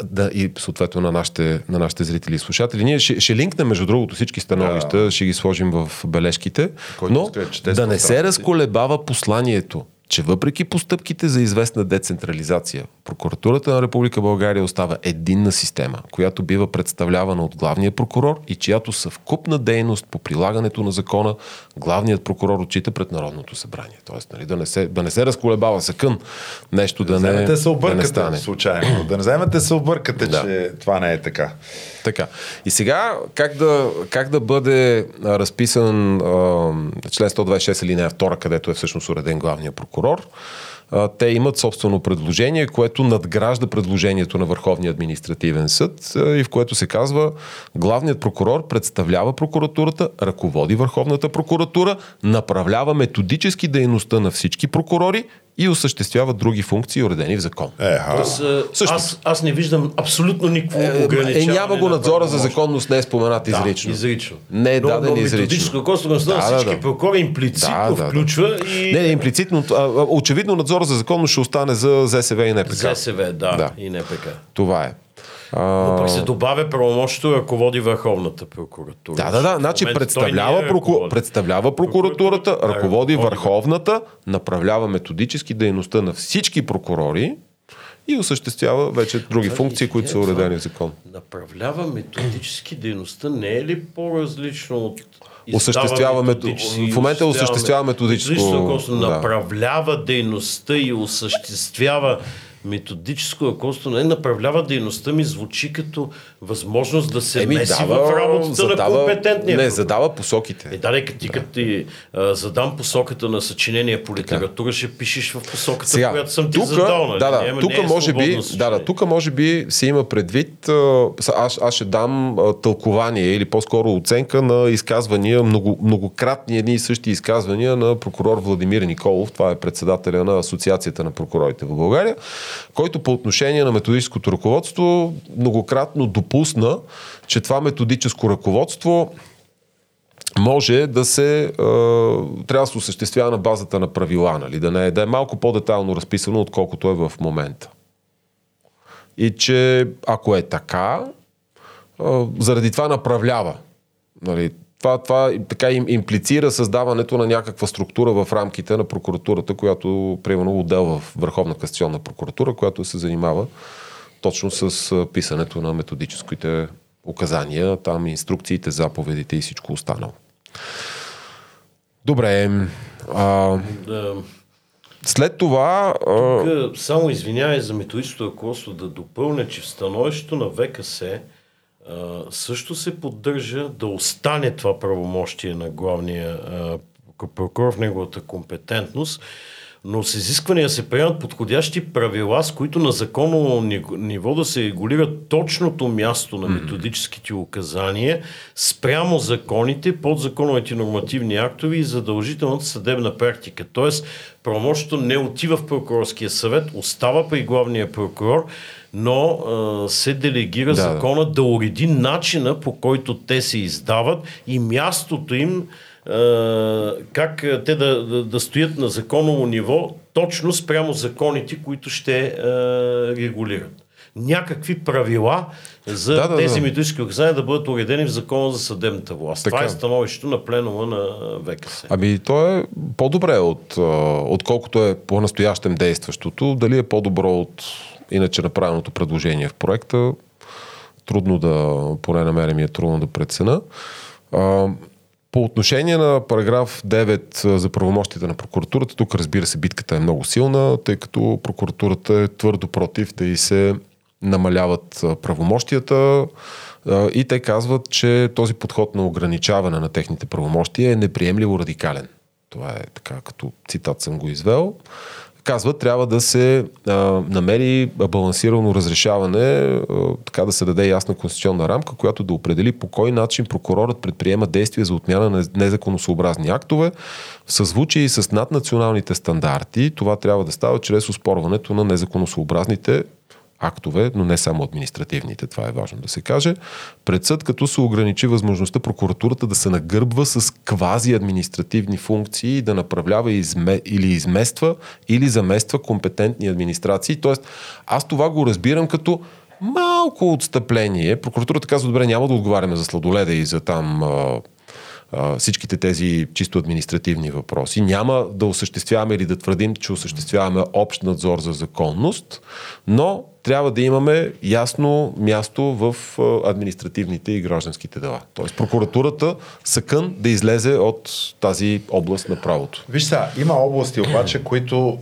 да, и съответно на нашите, на нашите зрители и слушатели. Ние ще, ще линкнем, между другото, всички становища, да. ще ги сложим в бележките, Който но да не се разколебава посланието че въпреки постъпките за известна децентрализация, прокуратурата на Република България остава единна система, която бива представлявана от главния прокурор и чиято съвкупна дейност по прилагането на закона главният прокурор отчита пред Народното събрание. Тоест, нали, да, не се, да не се разколебава съкън нещо да, да не, да не стане. Случайно. Да не вземете се объркате, да. че това не е така. Така. И сега как да, как да бъде разписан а, член 126 алинея 2, където е всъщност уреден главния прокурор. Те имат собствено предложение, което надгражда предложението на Върховния административен съд и в което се казва главният прокурор представлява прокуратурата, ръководи Върховната прокуратура, направлява методически дейността на всички прокурори и осъществяват други функции, уредени в закон. Е, Тоест, аз, аз не виждам абсолютно никакво е, ограничение. Е, няма го надзора за законност, не е споменат изрично. Да, изрично. Не е но, даден но, изрично. Методическо ръководство на да, всички да, прокурори имплицитно да, да, включва и... Не, не, имплицитно. Очевидно надзора за законност ще остане за ЗСВ и НПК. ЗСВ, да, да. и НПК. Това е. Но пък се добавя правомощето ръководи Върховната прокуратура. Да, да, да. Значи представлява, е проку... представлява прокуратурата, ръководи Върховната, направлява методически дейността на всички прокурори и осъществява вече други това функции, които са уредени в закон. Направлява методически дейността не е ли по-различно от осъществява мето... в момента осъществява методическо. Да. Направлява дейността и осъществява методическо ръководство не направлява дейността ми, звучи като възможност да се Еми, меси дава, в работата задава, на компетентния. Не, задава посоките. Е, да, ти да. като ти а, задам посоката на съчинение по литература, ще пишеш в посоката, Сега, която съм ти тука, задал. Нали? Да, да, тук е може би, да, да, тук може би се има предвид, аз, аз ще дам тълкование или по-скоро оценка на изказвания, много, многократни едни и същи изказвания на прокурор Владимир Николов, това е председателя на Асоциацията на прокурорите в България, който по отношение на методическото ръководство многократно допусна, че това методическо ръководство може да се, е, трябва да се осъществява на базата на правила, нали? да, не е, да е малко по-детайлно разписано, отколкото е в момента. И че ако е така, е, заради това направлява. Нали? Това, това така им имплицира създаването на някаква структура в рамките на прокуратурата, която, примерно, отдел в Върховна касационна прокуратура, която се занимава точно с писането на методическите указания, там инструкциите, заповедите и всичко останало. Добре. А, да. След това... Тук, само извинявай за методическото ръководство да допълня, че в становището на ВКС също се поддържа да остане това правомощие на главния прокурор в неговата компетентност, но с изисквания се приемат подходящи правила, с които на законово ниво да се регулира точното място на методическите указания спрямо законите, подзаконовите нормативни актове и задължителната съдебна практика. Тоест, правомощето не отива в прокурорския съвет, остава при главния прокурор, но а, се делегира да, закона да уреди начина по който те се издават и мястото им как те да, да, да стоят на законово ниво, точно спрямо законите, които ще регулират. Някакви правила за да, да, тези да. методически указания да бъдат уредени в закона за съдебната власт. Така. Това е становището на пленума на ВКС. Ами то е по-добре от, отколкото е по-настоящем действащото. Дали е по-добро от иначе направеното предложение в проекта, трудно да, поне намерим е трудно да прецена. По отношение на параграф 9 за правомощите на прокуратурата, тук разбира се битката е много силна, тъй като прокуратурата е твърдо против да и се намаляват правомощията и те казват, че този подход на ограничаване на техните правомощия е неприемливо радикален. Това е така, като цитат съм го извел казват, трябва да се а, намери балансирано разрешаване, а, така да се даде ясна конституционна рамка, която да определи по кой начин прокурорът предприема действия за отмяна на незаконосъобразни актове в съзвучие с наднационалните стандарти. Това трябва да става чрез успорването на незаконосъобразните актове, но не само административните, това е важно да се каже, пред съд, като се ограничи възможността прокуратурата да се нагърбва с квази административни функции, да направлява изме, или измества, или замества компетентни администрации. Тоест, аз това го разбирам като малко отстъпление. Прокуратурата казва, добре, няма да отговаряме за сладоледа и за там всичките тези чисто административни въпроси. Няма да осъществяваме или да твърдим, че осъществяваме общ надзор за законност, но трябва да имаме ясно място в административните и гражданските дела. Тоест прокуратурата съкън да излезе от тази област на правото. Виж сега, има области обаче, които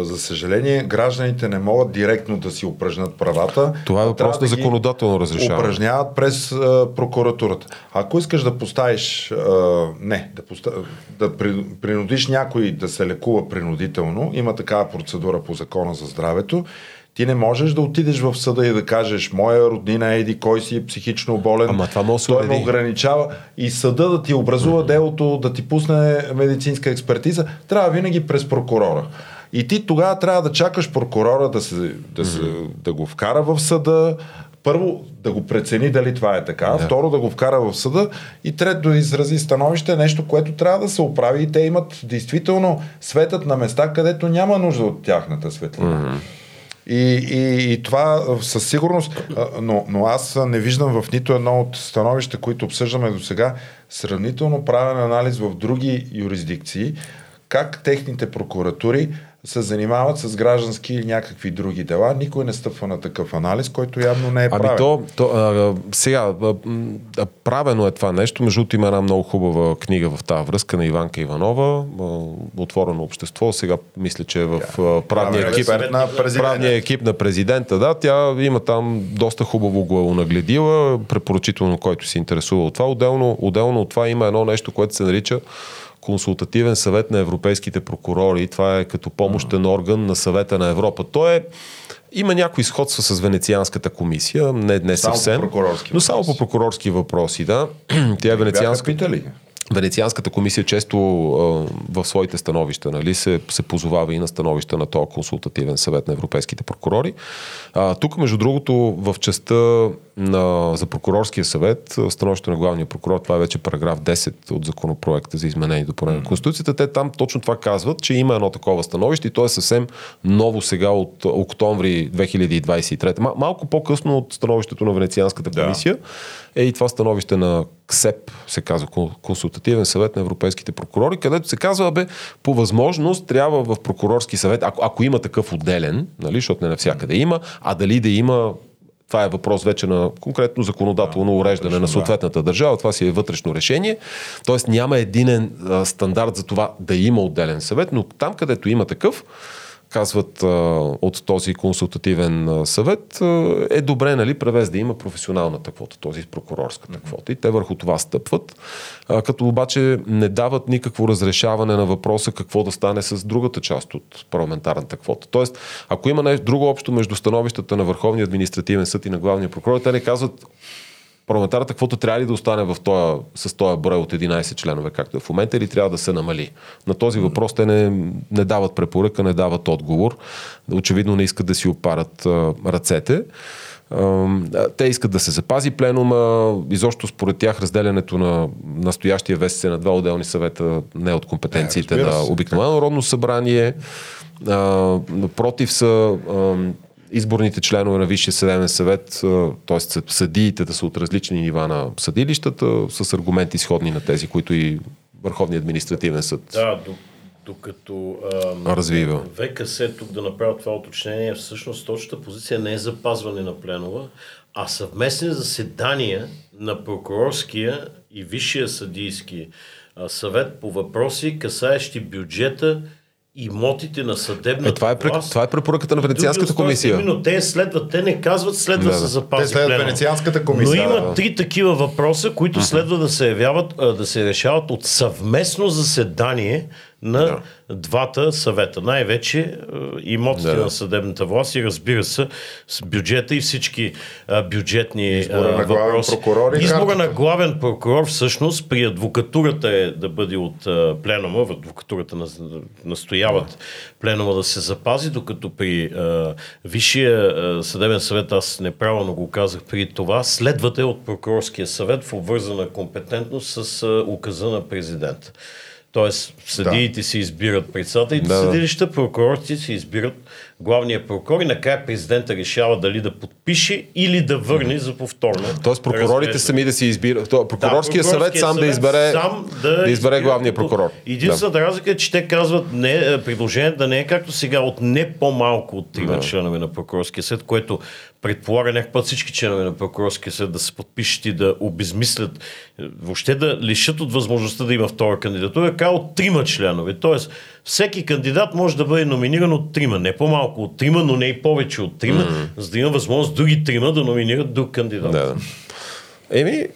за съжаление гражданите не могат директно да си упражнят правата. Това е въпрос на да законодателно разрешаване. Упражняват през прокуратурата. Ако искаш да поставиш, не, да, поста, да принудиш някой да се лекува принудително, има такава процедура по закона за здравето, ти не можеш да отидеш в съда и да кажеш, моя роднина еди, кой си е психично болен. Ама това може Той ме ограничава. И съда да ти образува делото, да ти пусне медицинска експертиза, трябва винаги през прокурора. И ти тогава трябва да чакаш прокурора да, се, да, се, да го вкара в съда, първо да го прецени дали това е така, да. второ да го вкара в съда и трето да изрази становище, нещо, което трябва да се оправи и те имат действително светът на места, където няма нужда от тяхната светлина. Mm-hmm. И, и, и това със сигурност, но, но аз не виждам в нито едно от становища, които обсъждаме до сега, сравнително правен анализ в други юрисдикции, как техните прокуратури се занимават с граждански или някакви други дела. Никой не стъпва на такъв анализ, който явно не е ами правен. То, то, а, сега, а, правено е това нещо. Между има една много хубава книга в тази връзка на Иванка Иванова, а, Отворено общество. Сега мисля, че е в а, правния, екип, на правния екип на президента. Да, тя има там доста хубаво го нагледила, препоръчително, който се интересува от това. Отделно, отделно от това има едно нещо, което се нарича консултативен съвет на европейските прокурори. Това е като помощен орган на съвета на Европа. То е има някои сходства с Венецианската комисия, не, не съвсем, само но само по прокурорски въпроси, да. Тя е Венецианска... питали? Венецианската комисия често в своите становища нали, се, се позовава и на становища на този консултативен съвет на европейските прокурори. А, тук, между другото, в частта на, за прокурорския съвет, становището на главния прокурор, това е вече параграф 10 от законопроекта за изменение и допълнение на Конституцията, те там точно това казват, че има едно такова становище и то е съвсем ново сега от октомври 2023. Мал, малко по-късно от становището на Венецианската комисия да. е и това становище на КСЕП, се казва Консултативен съвет на европейските прокурори, където се казва, бе, по възможност трябва в прокурорски съвет, ако, ако има такъв отделен, нали, защото не навсякъде има, а дали да има това е въпрос вече на конкретно законодателно уреждане на съответната държава. Това си е вътрешно решение. Тоест няма единен а, стандарт за това да има отделен съвет, но там, където има такъв, казват а, от този консултативен а, съвет, а, е добре, нали, превез да има професионалната квота, този прокурорската квота. И те върху това стъпват, а, като обаче не дават никакво разрешаване на въпроса какво да стане с другата част от парламентарната квота. Тоест, ако има нещо друго общо между становищата на Върховния административен съд и на главния прокурор, те не казват парламентарната квота трябва ли да остане в тоя, с този брой от 11 членове, както е в момента, или трябва да се намали? На този въпрос те не, не дават препоръка, не дават отговор. Очевидно не искат да си опарат а, ръцете. Те искат да се запази пленума. Изобщо според тях разделянето на настоящия ВСС на два отделни съвета не е от компетенциите не, на обикновено народно събрание. Напротив са изборните членове на Висшия съдебен съвет, т.е. съдиите да са от различни нива на съдилищата, с аргументи сходни на тези, които и Върховният административен съд да, докато а, развива. ВКС тук да направя това уточнение, всъщност точната позиция не е запазване на пленова, а съвместни заседания на прокурорския и висшия съдийски съвет по въпроси, касаещи бюджета имотите на съдебната е, това, е, власт. това е препоръката на Венецианската комисия. Именно те следват, те не казват следва да, да. се запази Те следват Венецианската комисия. Но има три такива въпроса, които следва да се явяват, да се решават от съвместно заседание на да. двата съвета. Най-вече е, имотите да. на съдебната власт и разбира се с бюджета и всички а, бюджетни Избора на главен прокурор и Избора на главен прокурор всъщност при адвокатурата е да бъде от а, пленума, в адвокатурата на, настояват да. пленума да се запази, докато при а, Висшия а, съдебен съвет, аз неправилно го казах при това, следвате от прокурорския съвет в обвързана компетентност с а, указа на президента. Тоест, съдиите да. си избират председателите да, съдилища, прокурорите си избират главния прокурор и накрая президента решава дали да подпише или да върне за повторно. Тоест прокурорите сами да си избират. Прокурорския да, съвет сам да избере, сам да, да избере главния прокурор. Единствената да. разлика е, че те казват не, е, предложението да не е както сега от не по-малко от трима да. членове на прокурорския съвет, което предполага някакъв път всички членове на прокурорския съд да се подпишат и да обезмислят, е, въобще да лишат от възможността да има втора кандидатура, така от трима членове. Тоест, всеки кандидат може да бъде номиниран от трима, не по-малко от трима, но не и повече от трима, mm-hmm. за да има възможност други трима да номинират друг кандидат. Да. Еми,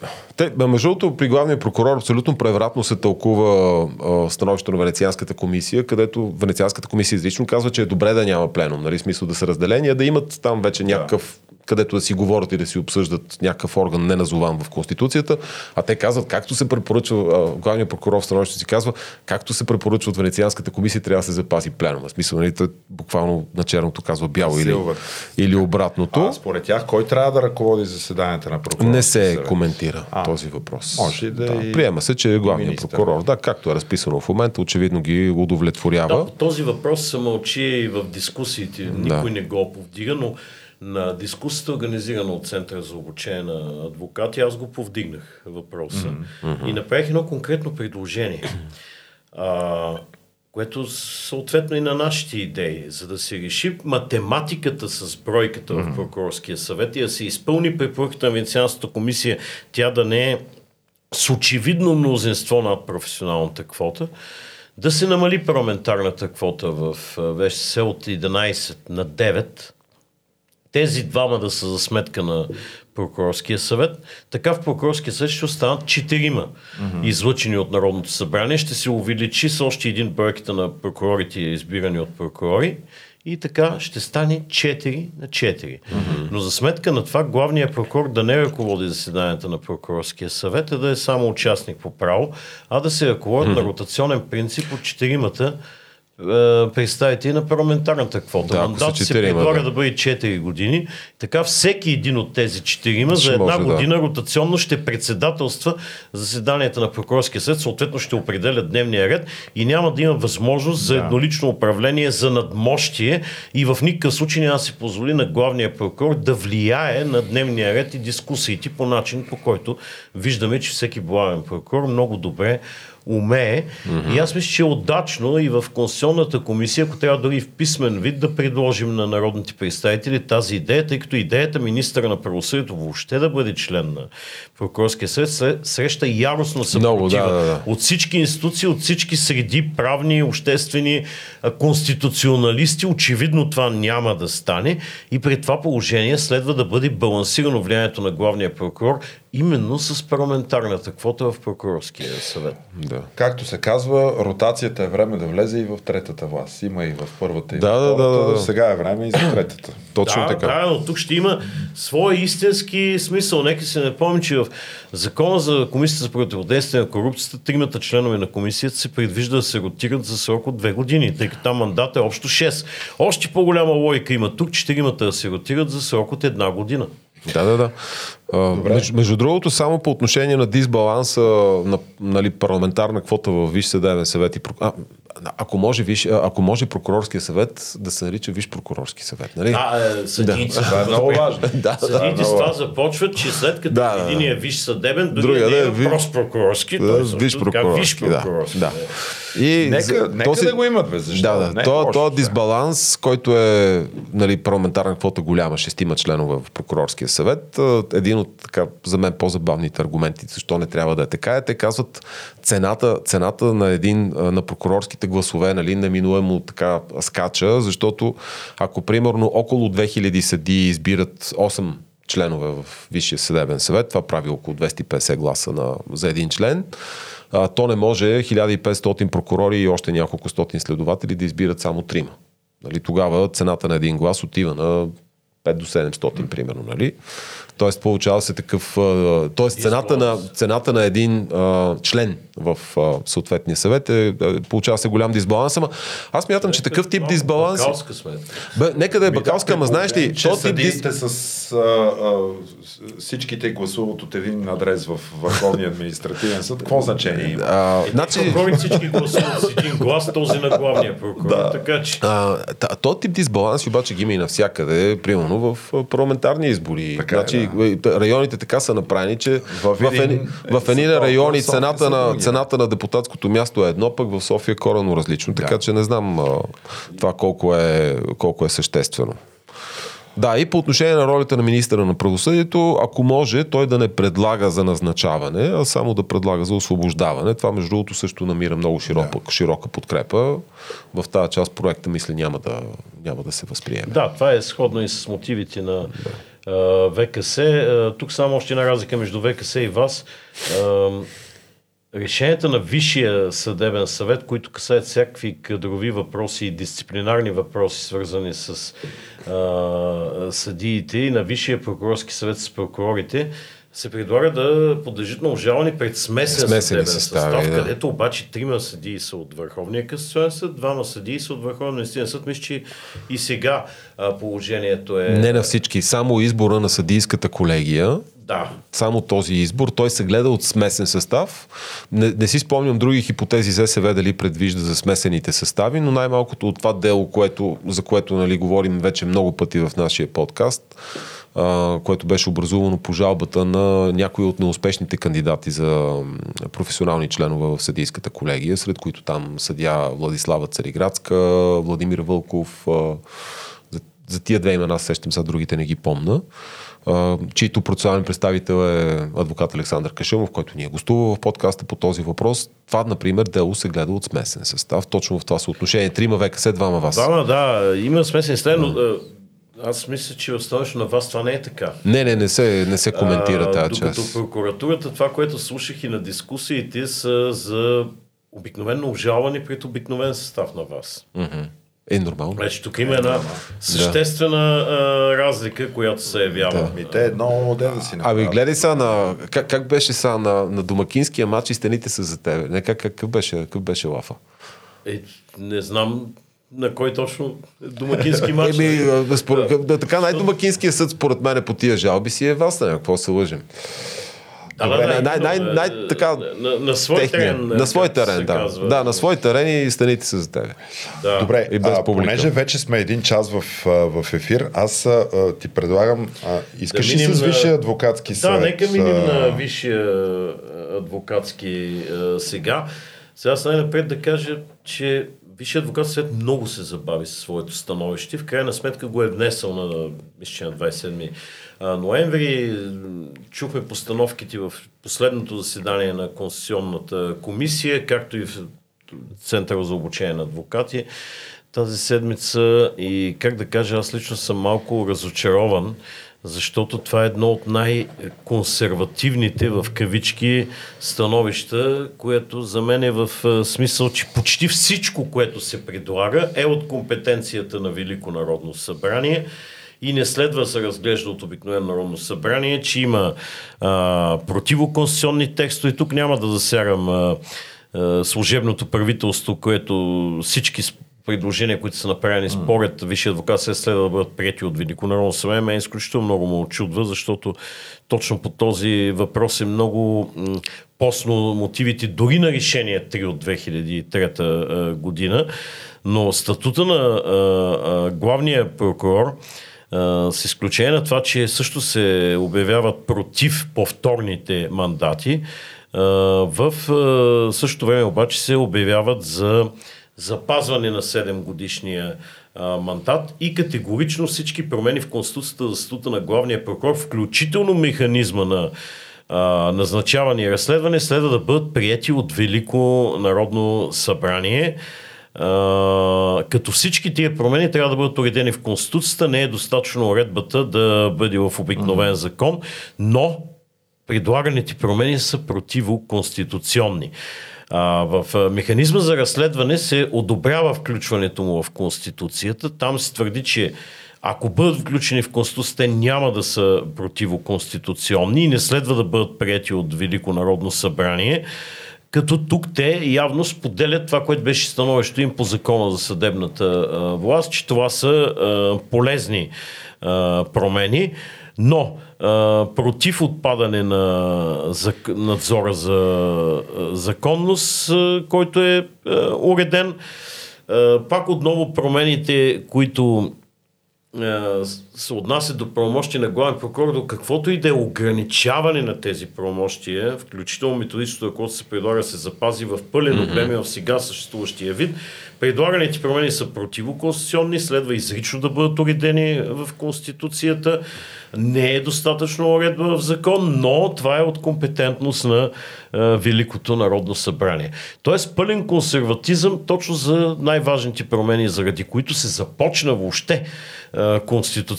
те, между другото, при главния прокурор абсолютно превратно се тълкува а, становището на Венецианската комисия, където Венецианската комисия изрично казва, че е добре да няма пленум, нали, смисъл да са разделени, а да имат там вече някакъв където да си говорят и да си обсъждат някакъв орган не назован в Конституцията, а те казват, както се препоръчва, главният прокурор в становището си казва, както се препоръчва от Венецианската комисия, трябва да се запази пленума. Смисъл, нали, буквално на черното казва бяло или, или обратното. А според тях, кой трябва да ръководи заседанията на прокурора? Не се коментира а, този въпрос. Може да, да Приема се, че главният министър. прокурор, да, както е разписано в момента, очевидно ги удовлетворява. Да, този въпрос се мълчи и в дискусиите. Никой да. не го повдига, но на дискусията, организирана от Центъра за обучение на адвокати, аз го повдигнах въпроса mm-hmm. и направих едно конкретно предложение, а, което съответно и на нашите идеи, за да се реши математиката с бройката mm-hmm. в прокурорския съвет и да се изпълни препоръката на Венецианската комисия, тя да не е с очевидно мнозинство над професионалната квота, да се намали парламентарната квота в ВСС от 11 на 9, тези двама да са за сметка на прокурорския съвет, така в прокурорския съвет ще останат четирима mm-hmm. излъчени от Народното събрание. Ще се увеличи с още един бройката на прокурорите, избирани от прокурори. И така ще стане 4 на 4. Mm-hmm. Но за сметка на това главният прокурор да не ръководи заседанията на прокурорския съвет, а да е само участник по право, а да се ръководи mm-hmm. на ротационен принцип от четиримата е, представители на парламентарната квота. Да, Мандат се предлага да. да бъде 4 години. Така всеки един от тези 4 за една може, година да. ротационно ще председателства заседанията на прокурорския съд, съответно ще определя дневния ред и няма да има възможност за еднолично управление, за надмощие и в никакъв случай няма да се позволи на главния прокурор да влияе на дневния ред и дискусиите по начин, по който виждаме, че всеки главен прокурор много добре умее. Mm-hmm. И аз мисля, че е удачно и в Конституционната комисия, ако трябва дори в писмен вид да предложим на народните представители тази идея, тъй като идеята министра на правосъдието въобще да бъде член на прокурорския съвет среща яростно съпротива да, да, да. от всички институции, от всички среди, правни, обществени, конституционалисти. Очевидно това няма да стане и при това положение следва да бъде балансирано влиянието на главния прокурор именно с парламентарната квота в прокурорския съвет. Да. Както се казва, ротацията е време да влезе и в третата власт. Има и в първата и да, в втората. Да, да, да. Сега е време и за третата. Точно да, така. Да, но тук ще има своя истински смисъл. Нека се не помни, че в Закона за Комисията за противодействие на корупцията, тримата членове на комисията се предвижда да се ротират за срок от две години, тъй като там мандат е общо 6. Още по-голяма логика има тук, четиримата да се ротират за срок от една година. Да, да, да. А, между, между другото, само по отношение на дисбаланса на нали, парламентарна квота в Виж съдебен съвет и а, ако може, виж, ако може прокурорския съвет да се нарича Виж прокурорски съвет. Нали? Да, е, съдийци. Това е много важно. да, Съдиите с това започват, че след като Да, един е виж съдебен, Другия да е да е ви- прост прокурорски, Да, той виж прокурорски, виж да, прокурорски. да. И Нека, за- нека то си- да го имат, бе, защо? Да, да. Не е то, то дисбаланс, който е нали, парламентарна квота голяма, шестима членове в прокурорския съвет, един от така, за мен по-забавните аргументи, защо не трябва да е така, е, те казват цената, цената на един на прокурорските гласове нали, неминуемо така скача, защото ако примерно около 2000 съди избират 8 членове в Висшия съдебен съвет, това прави около 250 гласа на, за един член, а, то не може 1500 прокурори и още няколко стотин следователи да избират само трима. Нали, тогава цената на един глас отива на 5 до 700 примерно. Нали? Тоест получава се такъв... Тоест цената на, цената на един а, член в а, съответния съвет е, е, получава се голям дисбаланс, ама аз мятам, че такъв тип дисбаланс... Бакалска сметка. Бе, нека да е бакалска, ама знаеш ли, че то тип дис... с а, а, всичките гласуват от един адрес в Върховния административен съд, какво значение има? А, значи, всички гласуват с един глас, този на главния прокурор. Да. Така че А, то тип дисбаланс обаче ги има и навсякъде, примерно в парламентарни избори. Така е, значи, да. районите така са направени, че в, в, Видин в едни за райони цената на, цената на депутатското място е едно, пък в София е коренно различно. Така че не знам а, това колко е, колко е съществено. Да, и по отношение на ролята на министра на правосъдието, ако може, той да не предлага за назначаване, а само да предлага за освобождаване. Това, между другото, също намира много широка, широка подкрепа. В тази част проекта, мисля, няма да, няма да се възприеме. Да, това е сходно и с мотивите на а, ВКС. Тук само още една разлика между ВКС и вас. Решенията на Висшия съдебен съвет, които касаят всякакви кадрови въпроси и дисциплинарни въпроси, свързани с съдиите и на Висшия прокурорски съвет с прокурорите, се предлага да подлежат на обжалване пред смесен Смесени съдебен състави, състав, да. където обаче трима съдии са от Върховния касационен съд, двама съдии са от Върховния съд. Мисля, че и сега а, положението е... Не на всички, само избора на съдийската колегия, Да. само този избор, той се гледа от смесен състав. Не, не си спомням други хипотези ЗСВ дали предвижда за смесените състави, но най-малкото от това дело, което, за което нали, говорим вече много пъти в нашия подкаст, а, което беше образувано по жалбата на някои от неуспешните кандидати за професионални членове в съдийската колегия, сред които там съдя Владислава Цариградска, Владимир Вълков, а, за, за тия две имена сещам, сега другите не ги помна а, чийто процесуален представител е адвокат Александър Кашъмов, който ни е гостувал в подкаста по този въпрос. Това, например, дело се гледа от смесен състав. Точно в това съотношение. Трима ВКС, двама вас. Двама, да, има смесен стен, но аз мисля, че становището на вас това не е така. Не, не, не се, не се коментира тази докато част. прокуратурата, това, което слушах и на дискусиите, са за обикновено обжалване пред обикновен състав на вас. Е, нормално. Значи тук има една съществена а, разлика, която се явява. Ми те едно оде да си Ами направят. гледай сега на... Как, как беше сега на, на домакинския матч и стените са за тебе? Не, как, какъв, беше, какъв беше лафа? Е, не знам на кой точно домакински матч. Еми, а, според, да, така най-домакинския съд според мен по тия жалби си е вас, какво се лъжим. Да, Добре, да, да, най, най, именно, най, така, на, на свой техния- терен. На свой се терен, да. казва. Да, на свой терен и стените са за тебе. Да. Добре, И без а, публика. понеже вече сме един час в, в ефир, аз а, ти предлагам, а, искаш Да ли с на- Висшия адвокатски Да, съвет? нека минем а, на висшия адвокатски а, сега. Сега аз най-напред да кажа, че Висшия адвокатски съвет много се забави със своето становище. В крайна сметка го е внесъл на, мисля, на 27 а, ноември. Чухме постановките в последното заседание на Конституционната комисия, както и в Центъра за обучение на адвокати тази седмица и как да кажа, аз лично съм малко разочарован, защото това е едно от най-консервативните в кавички становища, което за мен е в а, смисъл, че почти всичко, което се предлага е от компетенцията на Велико народно събрание и не следва да се разглежда от обикновено народно събрание, че има а, противоконституционни текстове. Тук няма да засягам а, служебното правителство, което всички предложения, които са направени според Висшия адвокат, се следва да бъдат прияти от Велико народно събрание. Мен изключително много му очудва, защото точно по този въпрос е много посно мотивите дори на решение 3 от 2003 а, година. Но статута на главния прокурор с изключение на това, че също се обявяват против повторните мандати, в същото време обаче се обявяват за запазване на 7 годишния а, мандат и категорично всички промени в Конституцията за статута на главния прокурор, включително механизма на а, назначаване и разследване, следва да бъдат прияти от Велико народно събрание. А, като всички тия промени трябва да бъдат уредени в Конституцията, не е достатъчно уредбата да бъде в обикновен закон, но предлаганите промени са противоконституционни. А, в механизма за разследване се одобрява включването му в Конституцията. Там се твърди, че ако бъдат включени в Конституцията, няма да са противоконституционни и не следва да бъдат прияти от Велико народно събрание. Като тук те явно споделят това, което беше становището им по закона за съдебната власт, че това са а, полезни а, промени, но против отпадане на надзора за законност, който е уреден, пак отново промените, които се отнася до правомощия на главен прокурор, до каквото и да е ограничаване на тези правомощия, включително методичното, което се предлага, се запази в пълен обем в сега съществуващия вид. Предлаганите промени са противоконституционни, следва изрично да бъдат уредени в Конституцията. Не е достатъчно уредба в закон, но това е от компетентност на е, Великото народно събрание. Тоест пълен консерватизъм точно за най-важните промени, заради които се започна въобще е,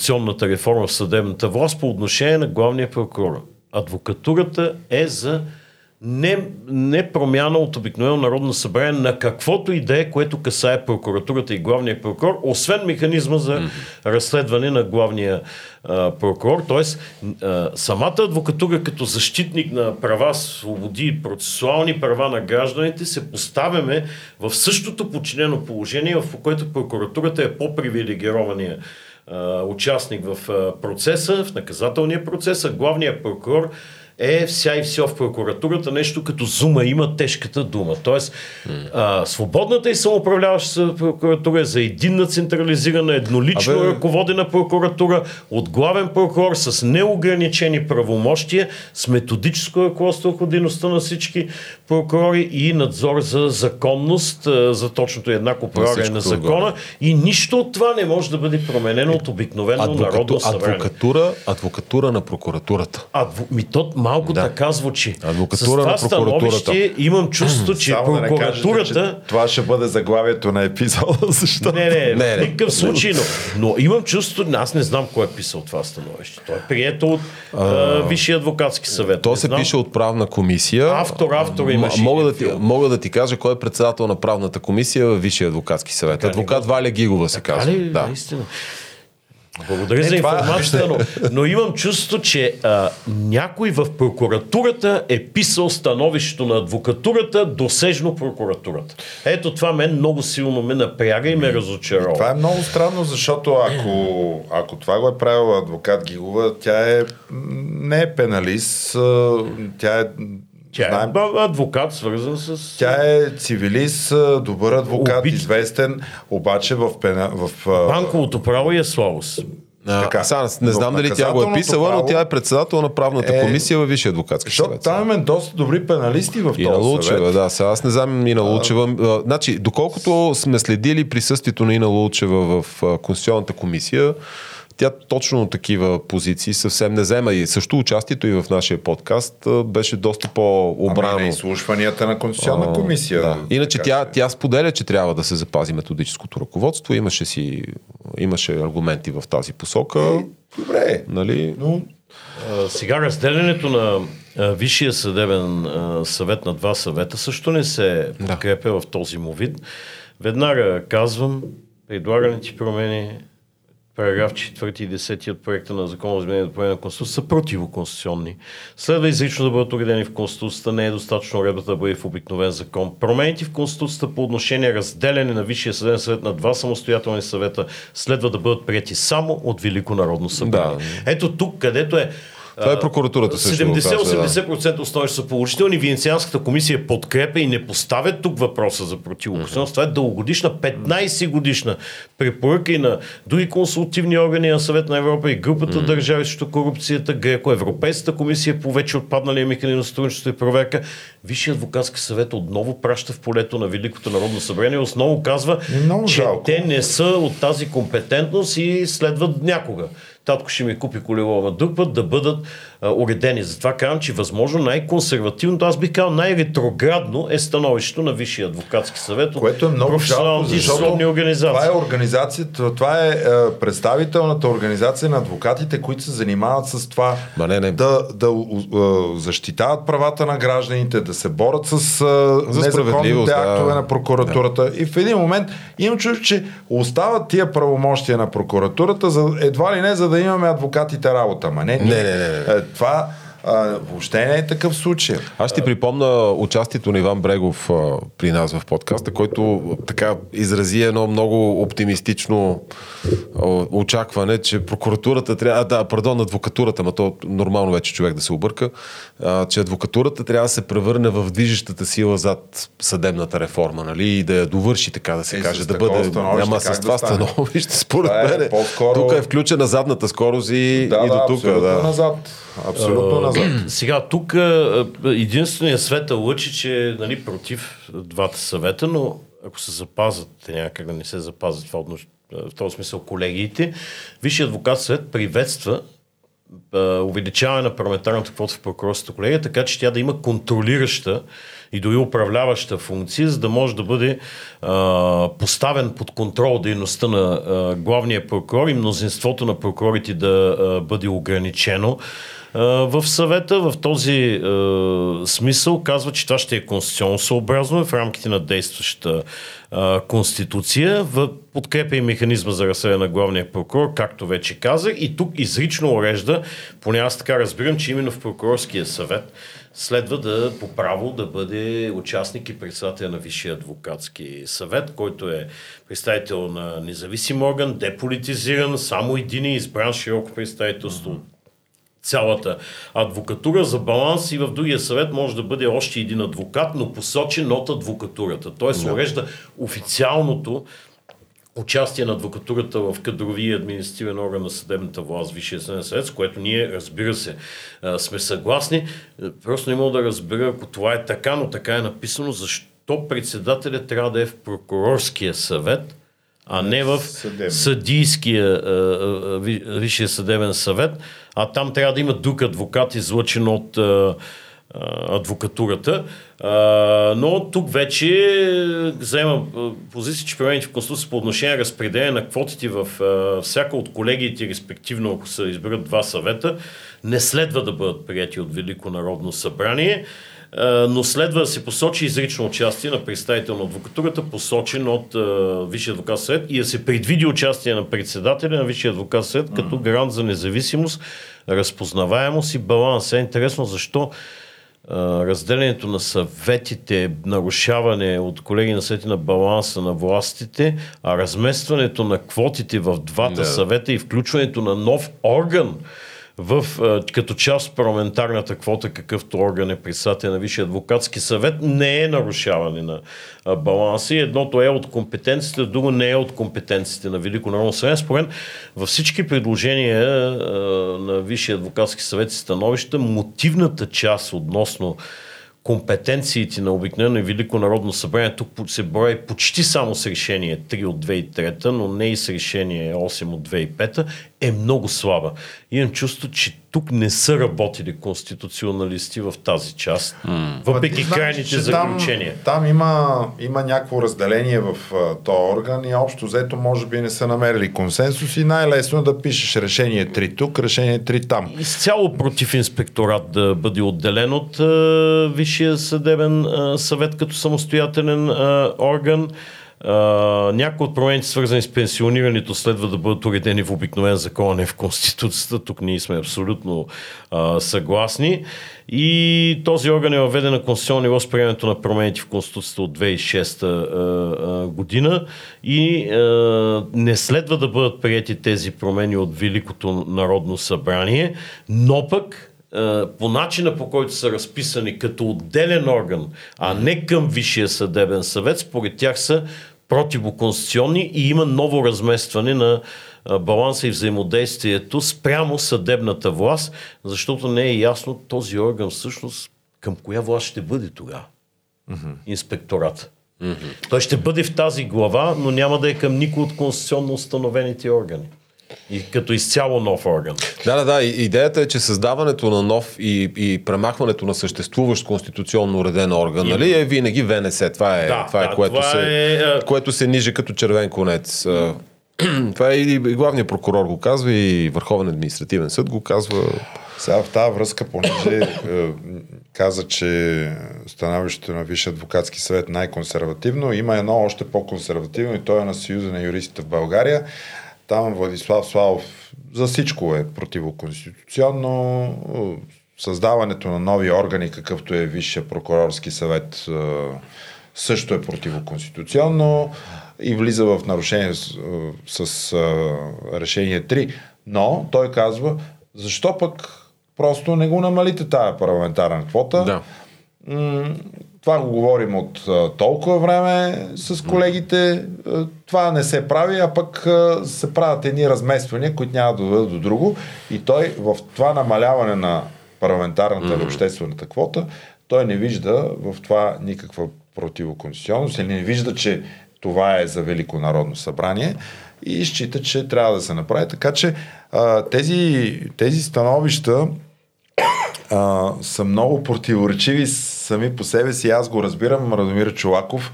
конституционната реформа в съдебната власт по отношение на главния прокурор. Адвокатурата е за не, не промяна от обикновено Народно събрание на каквото и да е, което касае прокуратурата и главния прокурор, освен механизма за разследване на главния а, прокурор. Тоест, а, самата адвокатура като защитник на права, свободи, процесуални права на гражданите се поставяме в същото подчинено положение, в което прокуратурата е по-привилегирования участник в процеса, в наказателния процес, а главният прокурор е вся и все в прокуратурата, нещо като зума има тежката дума. Тоест, а, свободната и самоуправляваща прокуратура е за единна централизирана, еднолично Абе- ръководена прокуратура от главен прокурор с неограничени правомощия, с методическо ръководство върху дейността на всички прокурори и надзор за законност, за точното и еднакво прилагане на закона. отгоре. И нищо от това не може да бъде променено от обикновено народно Адвокату, събрание. адвокатура, адвокатура на прокуратурата. Адво... Ми то малко Да. така звучи. Адвокатура С на това прокуратурата. становище имам чувство, че Само да не кажете, прокуратурата... че това ще бъде заглавието на епизода, защото... Не, не, Не, не, никакъв случай, но, но имам чувство, аз не знам кой е писал това становище. То е прието от а, Висшия адвокатски съвет. То Не се знам. пише от правна комисия. Автор, автор имаше Мога да, ти, мога да ти кажа кой е председател на правната комисия в Висшия адвокатски съвет. Така Адвокат Валя Гигова се казва. Да. Наистина. Благодаря Не, за това- информацията, но, но имам чувство, че а, някой в прокуратурата е писал становището на адвокатурата досежно прокуратурата. Ето това мен много силно ме напряга и ме разочарова. Това е много странно, защото ако, ако това го е правила адвокат Гигова, тя е не е пеналист, тя е Тя знаем, е адвокат, свързан с... Тя е цивилист, добър адвокат, Убит. известен, обаче в, пена, в Банковото право е слабост. А, Така. сега, не знам дали тя го е писала, но тя е председател на правната Е, комисия във Висшия адвокатски Защото съвет. там имаме доста добри пеналисти в И на този Лучева, съвет. да. Сега аз не знам и на Лучева. А, Значи, доколкото сме следили присъствието на Ина Лучева в а, Конституционната комисия, тя точно такива позиции съвсем не взема и също участието и в нашия подкаст беше доста Ами по-обрано. на изслушванията на Конституционна А, комисия. Да. Иначе тя, тя споделя, че трябва да се запази методическото ръководство. Имаше си имаше аргументи в тази посока. Добре, Нали? но А, Сега разделянето на Висшия съдебен съвет на два съвета също не се подкрепя в този му вид. Веднага казвам, предлаганите промени параграф 4 и 10 от проекта на закона за изменение и допълнение на Конституцията са противоконституционни. Следва изрично да бъдат уредени в Конституцията, не е достатъчно уредбата да бъде в обикновен закон. Промените в Конституцията по отношение разделяне на Висшия съдебен съвет на два самостоятелни съвета следва да бъдат прияти само от Велико народно събрание. Да. Ето тук, където е Това е прокуратурата също го казва, 70-80% от становища са положителни. Венецианската комисия подкрепя и не поставя тук въпроса за противоконституционност. Това е дългогодишна, 15 годишна препоръка и на други консултивни органи на Съвет на Европа и групата държави срещу корупцията, Греко, Европейската комисия по вече отпадналия механизъм на сътрудничество и проверка. Висшия адвокатски съвет отново праща в полето на Великото народно събрание. Основно казва, И много че жалко. те не са от тази компетентност и следват някога. Татко ще ми купи колело на друг да бъдат уредени. Затова казвам, че възможно най-консервативното, аз бих казал най-ретроградно е становището на Висшия адвокатски съвет което е много жалко, защото организации. това е организацията, това е, е представителната организация на адвокатите, които се занимават с това Ма не, не. да, да у- защитават правата на гражданите, да се борят с а, незаконните справедливост, да. актове на прокуратурата. И в един момент имам чувство, че остават тия правомощия на прокуратурата за, едва ли не, за да имаме адвокатите работа. Ма не, Не, не, не, не. Е, Това а, въобще не е такъв случай. Аз ще ти припомна участието на Иван Брегов а, при нас в подкаста, който така изрази едно много оптимистично а, очакване, че прокуратурата трябва, а, да, пардон, адвокатурата, ма то нормално вече човек да се обърка, а, че адвокатурата трябва да се превърне в движещата сила зад съдебната реформа, нали, и да я довърши, така да се Е, каже, да бъде, няма с да това стане? становище, според Това е мен, по-скоро- тук е включена задната скорост и, Да, и да, до тук. абсолютно Да. назад. Абсолютно назад. Сега, тук единственият света лъчи, че е нали, против двата съвета, но ако се запазят, някак да не се запазят това отнош... в този смисъл колегиите, Висшият адвокат съвет приветства увеличаване на парламентарната квота в прокурорската колегия, така че тя да има контролираща и дори управляваща функция, за да може да бъде а, поставен под контрол дейността на а, главния прокурор и мнозинството на прокурорите да а, бъде ограничено. В съвета в този а, смисъл казва, че това ще е конституционно съобразно в рамките на действащата а, конституция, в подкрепа и механизма за разследване на главния прокурор, както вече казах, и тук изрично урежда, поне аз така разбирам, че именно в прокурорския съвет следва да по право да бъде участник и председател на Висшия адвокатски съвет, който е представител на независим орган, деполитизиран, само един и избран широко представителство. от цялата адвокатура за баланс и в другия съвет може да бъде още един адвокат, но посочен от адвокатурата. Тоест урежда официалното участие на адвокатурата в кадрови и административен орган на съдебната власт, Висшия съдебен съвет, с което ние, разбира се, сме съгласни. Е, Просто не мога да разбера, ако това е така, но така е написано, защо председателят трябва да е в прокурорския съвет, а не в Съдебен. съдийския а, а, Ви- Висшия съдебен съвет, а там трябва да има друг адвокат, излъчен от а, адвокатурата. Но тук вече заема позиция, че промените в Конституция по отношение на разпределение на квотите в всяка от колегиите, респективно ако се изберат два съвета, не следва да бъдат прияти от Велико народно събрание но следва да се посочи изрично участие на представител на адвокатурата, посочен от Висшия адвокат съвет и да се предвиди участие на председателя на Висшия адвокат съвет като гарант за независимост, разпознаваемост и баланс. Е интересно защо разделението на съветите, нарушаване от колеги на съвети на баланса на властите, а разместването на квотите в двата да. съвета и включването на нов орган, в, като част от парламентарната квота, какъвто орган е председател на Висшия адвокатски съвет, не е нарушаване на баланса. Едното е от компетенциите, друго не е от компетенциите на Велико народно събрание. Според във всички предложения на Висшия адвокатски съвет и становища, мотивната част относно компетенциите на обикновено и Велико народно събрание тук се брои почти само с решение 3 от 2003, но не и с решение 8 от 2005, е много слаба. Имам чувство, че тук не са работили конституционалисти в тази част, mm. въпреки Ма, крайните заключения. Там, там има, има някакво разделение в uh, този орган и общо взето може би не са намерили консенсус и най-лесно е да пишеш решение 3 тук, решение 3 там. Изцяло против инспекторат да бъде отделен от uh, Висшия съдебен uh, съвет като самостоятелен uh, орган. Uh, някои от промените, свързани с пенсионирането, следва да бъдат уредени в обикновен закон, а не в Конституцията. Тук ние сме абсолютно uh, съгласни. И този орган е въведен на конституционно ниво с приемането на промените в Конституцията от 2006 uh, година и не следва да бъдат прияти тези промени от Великото народно събрание, но пък по начина по който са разписани като отделен орган, а не към Висшия съдебен съвет, според тях са противоконституционни и има ново разместване на баланса и взаимодействието спрямо съдебната власт, защото не е ясно този орган всъщност към коя власт ще бъде тогава. Mm-hmm. Инспекторат. Mm-hmm. Той ще бъде в тази глава, но няма да е към никой от конституционно установените органи. И като изцяло нов орган. Да, да, да. Идеята е, че създаването на нов и, и премахването на съществуващ конституционно уреден орган, и... нали, е винаги ВНС. Това е, да, това е, да, което, това се, е... което се ниже като червен конец. това е и главният прокурор го казва, и Върховен административен съд го казва. Сега в тази връзка, понеже е, каза, че становището на Висше адвокатски съвет най-консервативно, има едно още по-консервативно и то е на Съюза на юристите в България. Там Владислав Славов за всичко е противоконституционно. Създаването на нови органи, какъвто е Висшия прокурорски съвет, също е противоконституционно и влиза в нарушение с, с решение 3. Но той казва, защо пък просто не го намалите тая парламентарна квота? Да това го говорим от толкова време с колегите. Това не се прави, а пък се правят едни размествания, които няма да доведат до друго. И той в това намаляване на парламентарната mm-hmm. или обществената квота, той не вижда в това никаква противоконституционност или не вижда, че това е за Велико народно събрание и счита, че трябва да се направи. Така че тези, тези становища а, са много противоречиви сами по себе си. Аз го разбирам, Радомир Чолаков,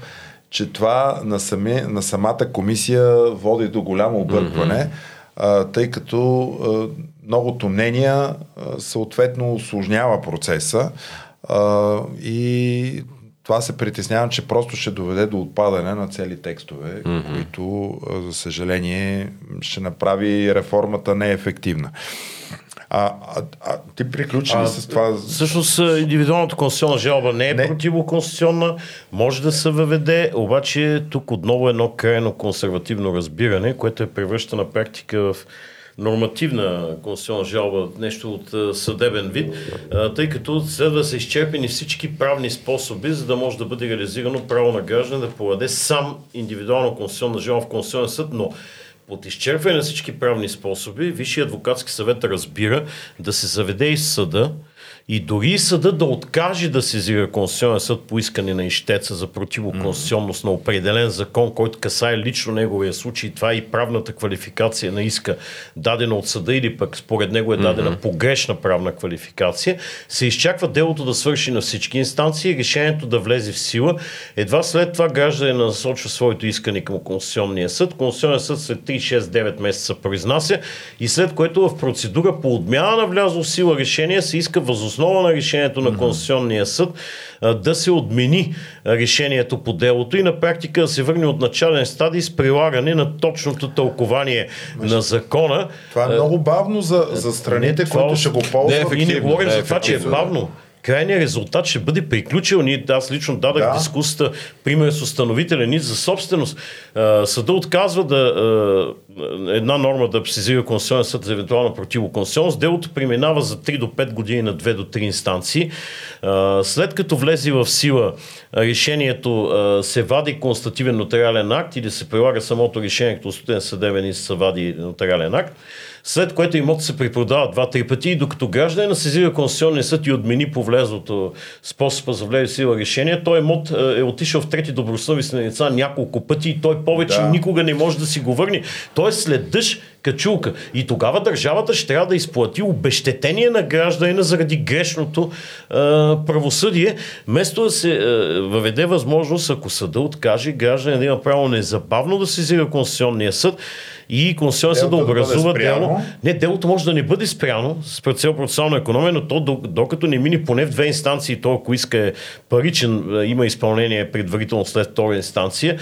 че това на, сами, на самата комисия води до голямо объркване, mm-hmm. а, тъй като а, многото мнения а, съответно осложнява процеса а, и това се притеснявам, че просто ще доведе до отпадане на цели текстове, mm-hmm. които, за съжаление, ще направи реформата неефективна. А, а, а ти приключи ли с това? Всъщност индивидуалната конституционна жалба не е не. противоконституционна, може да се въведе, обаче тук отново е едно крайно консервативно разбиране, което е превръща на практика в нормативна конституционна жалба, нещо от съдебен вид, тъй като следва да са изчерпени всички правни способи, за да може да бъде реализирано право на граждан да подаде сам индивидуална конституционна жалба в Конституционен съд, но от изчерпване на всички правни способи, Висшия адвокатски съвет разбира да се заведе из съда и дори съда да откаже да сезира Конституционен съд по искане на ищеца за противоконституционност на определен закон, който касае лично неговия случай, това е и правната квалификация на иска, дадена от съда или пък според него е дадена погрешна правна квалификация, се изчаква делото да свърши на всички инстанции, решението да влезе в сила. Едва след това гражданин насочва своето искане към Конституционния съд. Конституционният съд след 3-6-9 месеца произнася и след което в процедура по отмяна на влязло в сила решение се иска възоснова на решението на Конституционния съд да се отмени решението по делото и на практика да се върне от начален стадий с прилагане на точното тълкование на закона. Това е много бавно за, за страните, Не, които ще го ползват. Не говорим не е за това, че е бавно. Крайният резултат ще бъде приключил. Ние, аз лично дадах Да. дискусията, пример с установителен нит за собственост. Съда отказва да една норма да сезира Конституционен съд за евентуална противоконституционност. Делото преминава за 3 до 5 години на 2 до 3 инстанции. След като влезе в сила решението, се вади констативен нотариален акт или се прилага самото решение, като студен съдебен и се вади нотариален акт след което имотът се препродава два-три пъти и докато гражданина сезира Конституционния съд и отмени по влезлото способа за влезе в сила решение, той имот е, е отишъл в трети добросъвестни лица няколко пъти и той повече да. никога не може да си го върне. Е след дъжд качулка. И тогава държавата ще трябва да изплати обещетение на гражданина заради грешното е, правосъдие, вместо да се е, въведе възможност, ако съда откаже, гражданин да има право незабавно да сезира Конституционния съд и Конституционния съд да да образува спряно. дело. Не, делото може да не бъде спряно с цел процесуална економия, но то до- докато не мине поне в две инстанции, то ако иска е паричен, е, има изпълнение предварително след втора инстанция,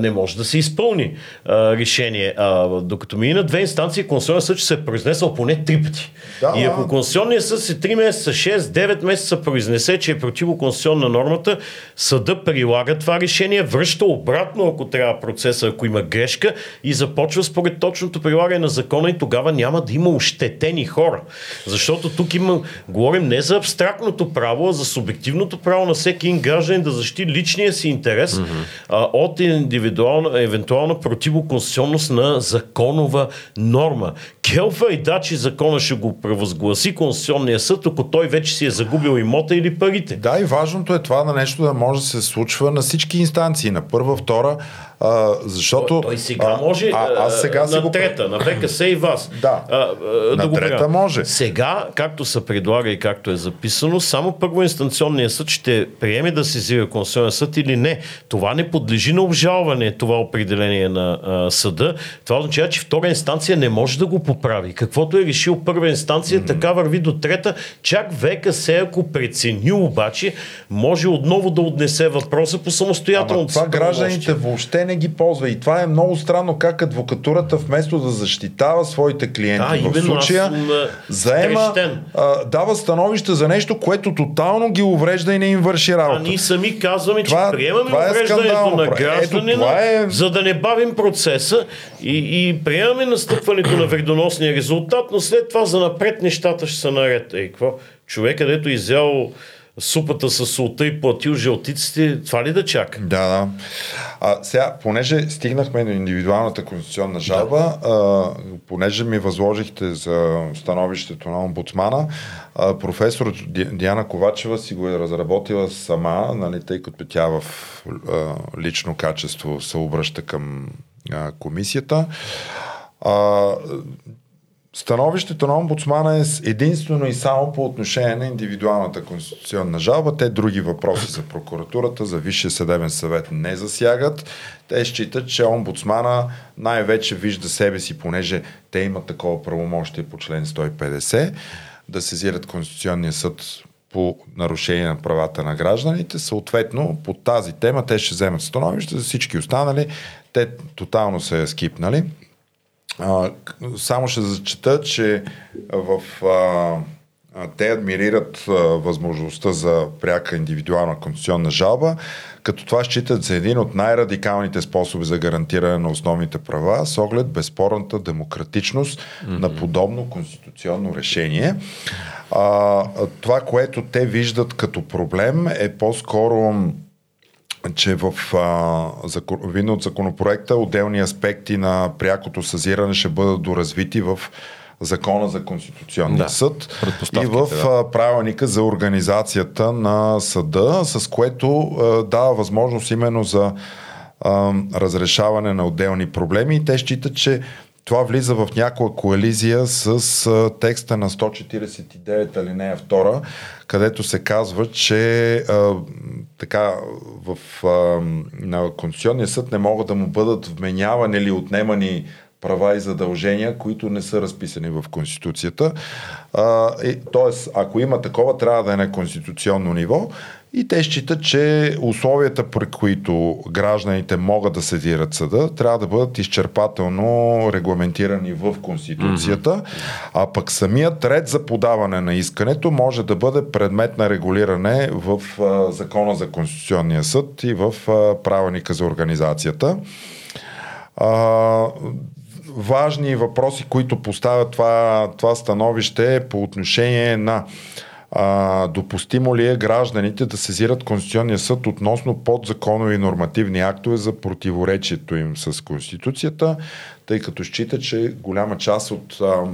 не може да се изпълни решение. А, докато мине две инстанции, Конституционният съд ще се е произнесъл поне три пъти. Да, и ако Конституционният съд се 3 месеца, 6, 9 месеца произнесе, че е противоконституционна нормата, съда прилага това решение, връща обратно, ако трябва процеса, ако има грешка и започва според точното прилагане на закона и тогава няма да има ощетени хора. Защото тук има, говорим не за абстрактното право, а за субективното право на всеки един гражданин да защити личния си интерес mm-hmm. а, от индивидуална, евентуална противоконституционност на законова норма. Келфа и дачи закона ще го превъзгласи Конституционния съд, ако той вече си е загубил имота или парите. Да, и важното е това на нещо да може да се случва на всички инстанции, на първа, втора, а, защото... Той сега може а, аз сега а, на го... трета, на ВКС и вас. Да. А, а, На го трета правя. може. Сега, както се предлага и както е записано, само първоинстанционният съд ще приеме да сезира Конституционен съд или не. Това не подлежи на обжалване, това определение на а, съда. Това означава, че втора инстанция не може да го поправи. Каквото е решил първа инстанция, mm-hmm. така върви до трета. Чак ВКС, ако прецени обаче, може отново да отнесе въпроса по самостоятелно. Това гражданите въобще не ги ползва. И това е много странно как адвокатурата вместо да защитава своите клиенти Да, в случая, аз а, заема, а, дава становище за нещо, което тотално ги уврежда и не им върши А работа. ние сами казваме, че Това- приемаме това е увреждането на гражданина, е- за да не бавим процеса и, и приемаме настъпването на вредоносния резултат, но след това за напред нещата ще са наред. Ей, какво? Човек, където изял супата с солта и платил жълтиците, това ли да чака? Да, да. А, сега, понеже стигнахме до индивидуалната конституционна жалба, да. а, понеже ми възложихте за становището на омбудсмана, а, професор Ди- Диана Ковачева си го е разработила сама, нали, тъй като тя в а, лично качество се обръща към а, комисията. А, Становището на омбудсмана е единствено и само по отношение на индивидуалната конституционна жалба. Те други въпроси за прокуратурата, за Висшия съдебен съвет не засягат. Те считат, че омбудсмана най-вече вижда себе си, понеже те имат такова правомощие по член 150, да сезират Конституционния съд по нарушение на правата на гражданите. Съответно, по тази тема те ще вземат становище за всички останали. Те тотално са я скипнали. А, само ще зачета, че в а, те адмирират а, възможността за пряка индивидуална конституционна жалба, като това считат за един от най-радикалните способи за гарантиране на основните права с оглед безспорната демократичност mm-hmm. на подобно конституционно решение. А, това, което те виждат като проблем е по-скоро че в а, закон, видно от законопроекта отделни аспекти на прякото съзиране ще бъдат доразвити в Закона за Конституционния Да, съд и в да. правилника за организацията на съда, с което а, дава възможност именно за а, разрешаване на отделни проблеми и те считат, че това влиза в някаква коализия с а, текста на 149 алинея 2, където се казва, че а, така в, а, на Конституционния съд не могат да му бъдат вменявани или отнемани права и задължения, които не са разписани в Конституцията. А, и, тоест, ако има такова, трябва да е на конституционно ниво. И те считат, че условията, при които гражданите могат да сезират съда, трябва да бъдат изчерпателно регламентирани в Конституцията, mm-hmm. а пък самият ред за подаване на искането може да бъде предмет на регулиране в а, Закона за Конституционния съд и в а, правилника за организацията. А, важни въпроси, които поставят това, това становище по отношение на а, допустимо ли е гражданите да сезират Конституционния съд относно подзаконови нормативни актове за противоречието им с Конституцията, тъй като счита, че голяма част от а,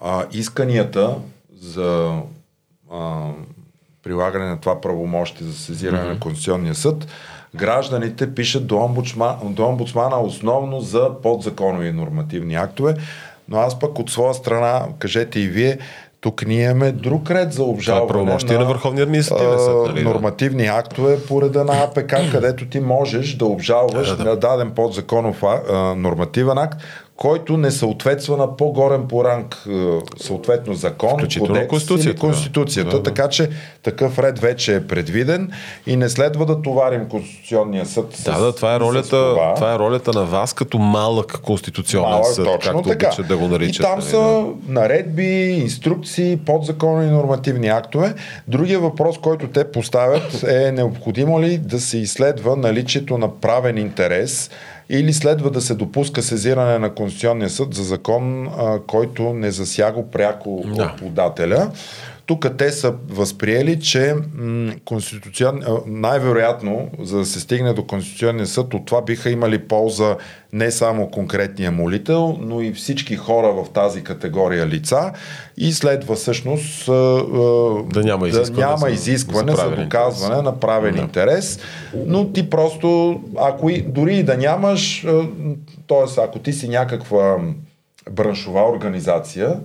а, исканията за а, прилагане на това правомощие за сезиране mm-hmm. на Конституционния съд, гражданите пишат до, омбудсман, до омбудсмана основно за подзаконови нормативни актове, но аз пък от своя страна, кажете и вие, тук ние имаме друг ред за обжалване правомощие на Върховния административен съд, нали, нормативни актове по реда на АПК, където ти можеш да обжалваш Да, да, на даден подзаконов а, нормативен акт, който не съответства на по-горен по ранг а, съответно закон, кодекс Конституцията, или Конституцията. да. Да, да. Така че такъв ред вече е предвиден и не следва да товарим Конституционния съд с, Да, да, това е ролята, това. това е ролята на вас като малък конституционен Малък, съд, точно както така. обичат да го наричат. И там нали, са наредби, инструкции, подзаконови нормативни актове. Другия въпрос, който те поставят е необходимо ли да се изследва наличието на правен интерес или следва да се допуска сезиране на Конституционния съд за закон, а, който не засяга пряко Да. подателя. Тук те са възприели, че м, конституцион... най-вероятно, за да се стигне до Конституционния съд, от това биха имали полза не само конкретния молител, но и всички хора в тази категория лица и следва всъщност Да няма изискване да няма за- изискване за за, доказване интерес. на правен интерес, но ти просто, ако и, дори и да нямаш, т.е. ако ти си някаква браншова организация,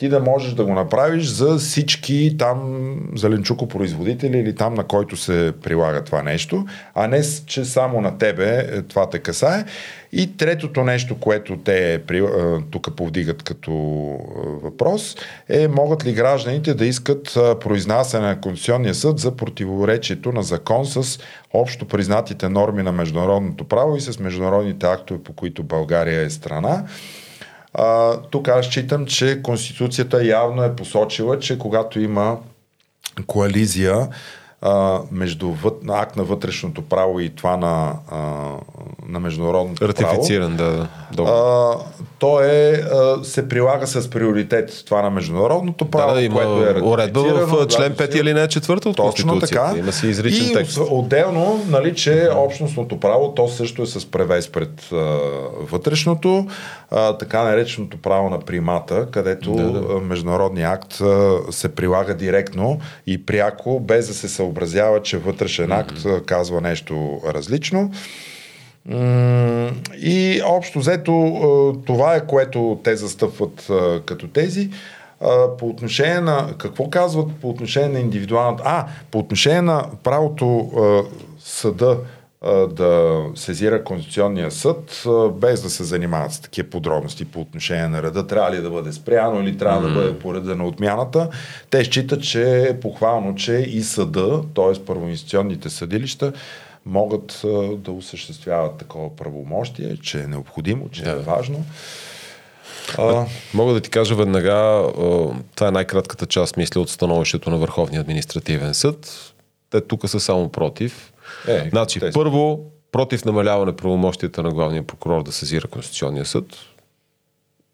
ти да можеш да го направиш за всички там зеленчукопроизводители или там на който се прилага това нещо, а не че само на тебе е, това те касае. И третото нещо, което те при- а, тук повдигат като въпрос е могат ли гражданите да искат произнасяне на Конституционния съд за противоречието на закон с общо признатите норми на международното право и с международните актове, по които България е страна. А, тук аз считам, че Конституцията явно е посочила, че когато има коализия а, между вът, акт на вътрешното право и това на, а, на международното Ратифициран, да, да. Право, а, то е, се прилага с приоритет това на международното право, да, да, което е уредба в член да, 5 или не 4 от точно така. Има си изричен и текст. отделно, нали, че общностното право, то също е с превес пред а, вътрешното, а, така нареченото право на примата, където Да, да. международният акт а, се прилага директно и пряко, без да се съобразява, че вътрешен акт а, казва нещо различно. И общо взето това е което те застъпват като тези. По отношение на... Какво казват по отношение на индивидуалната... А, по отношение на правото съда да сезира Конституционния съд, без да се занимават с такива подробности по отношение на реда, трябва ли да бъде спряно или трябва да бъде по реда на отмяната. Те считат, че е похвално, че и съда, т.е. първоинституционните съдилища, могат да осъществяват такова правомощие, че е необходимо, че Да. е важно. А, Мога да ти кажа веднага, това е най-кратката част, мисля, от становището на Върховния административен съд. Те тук са само против. Е, значи, те първо, против намаляване правомощията на главния прокурор да сезира Конституционния съд.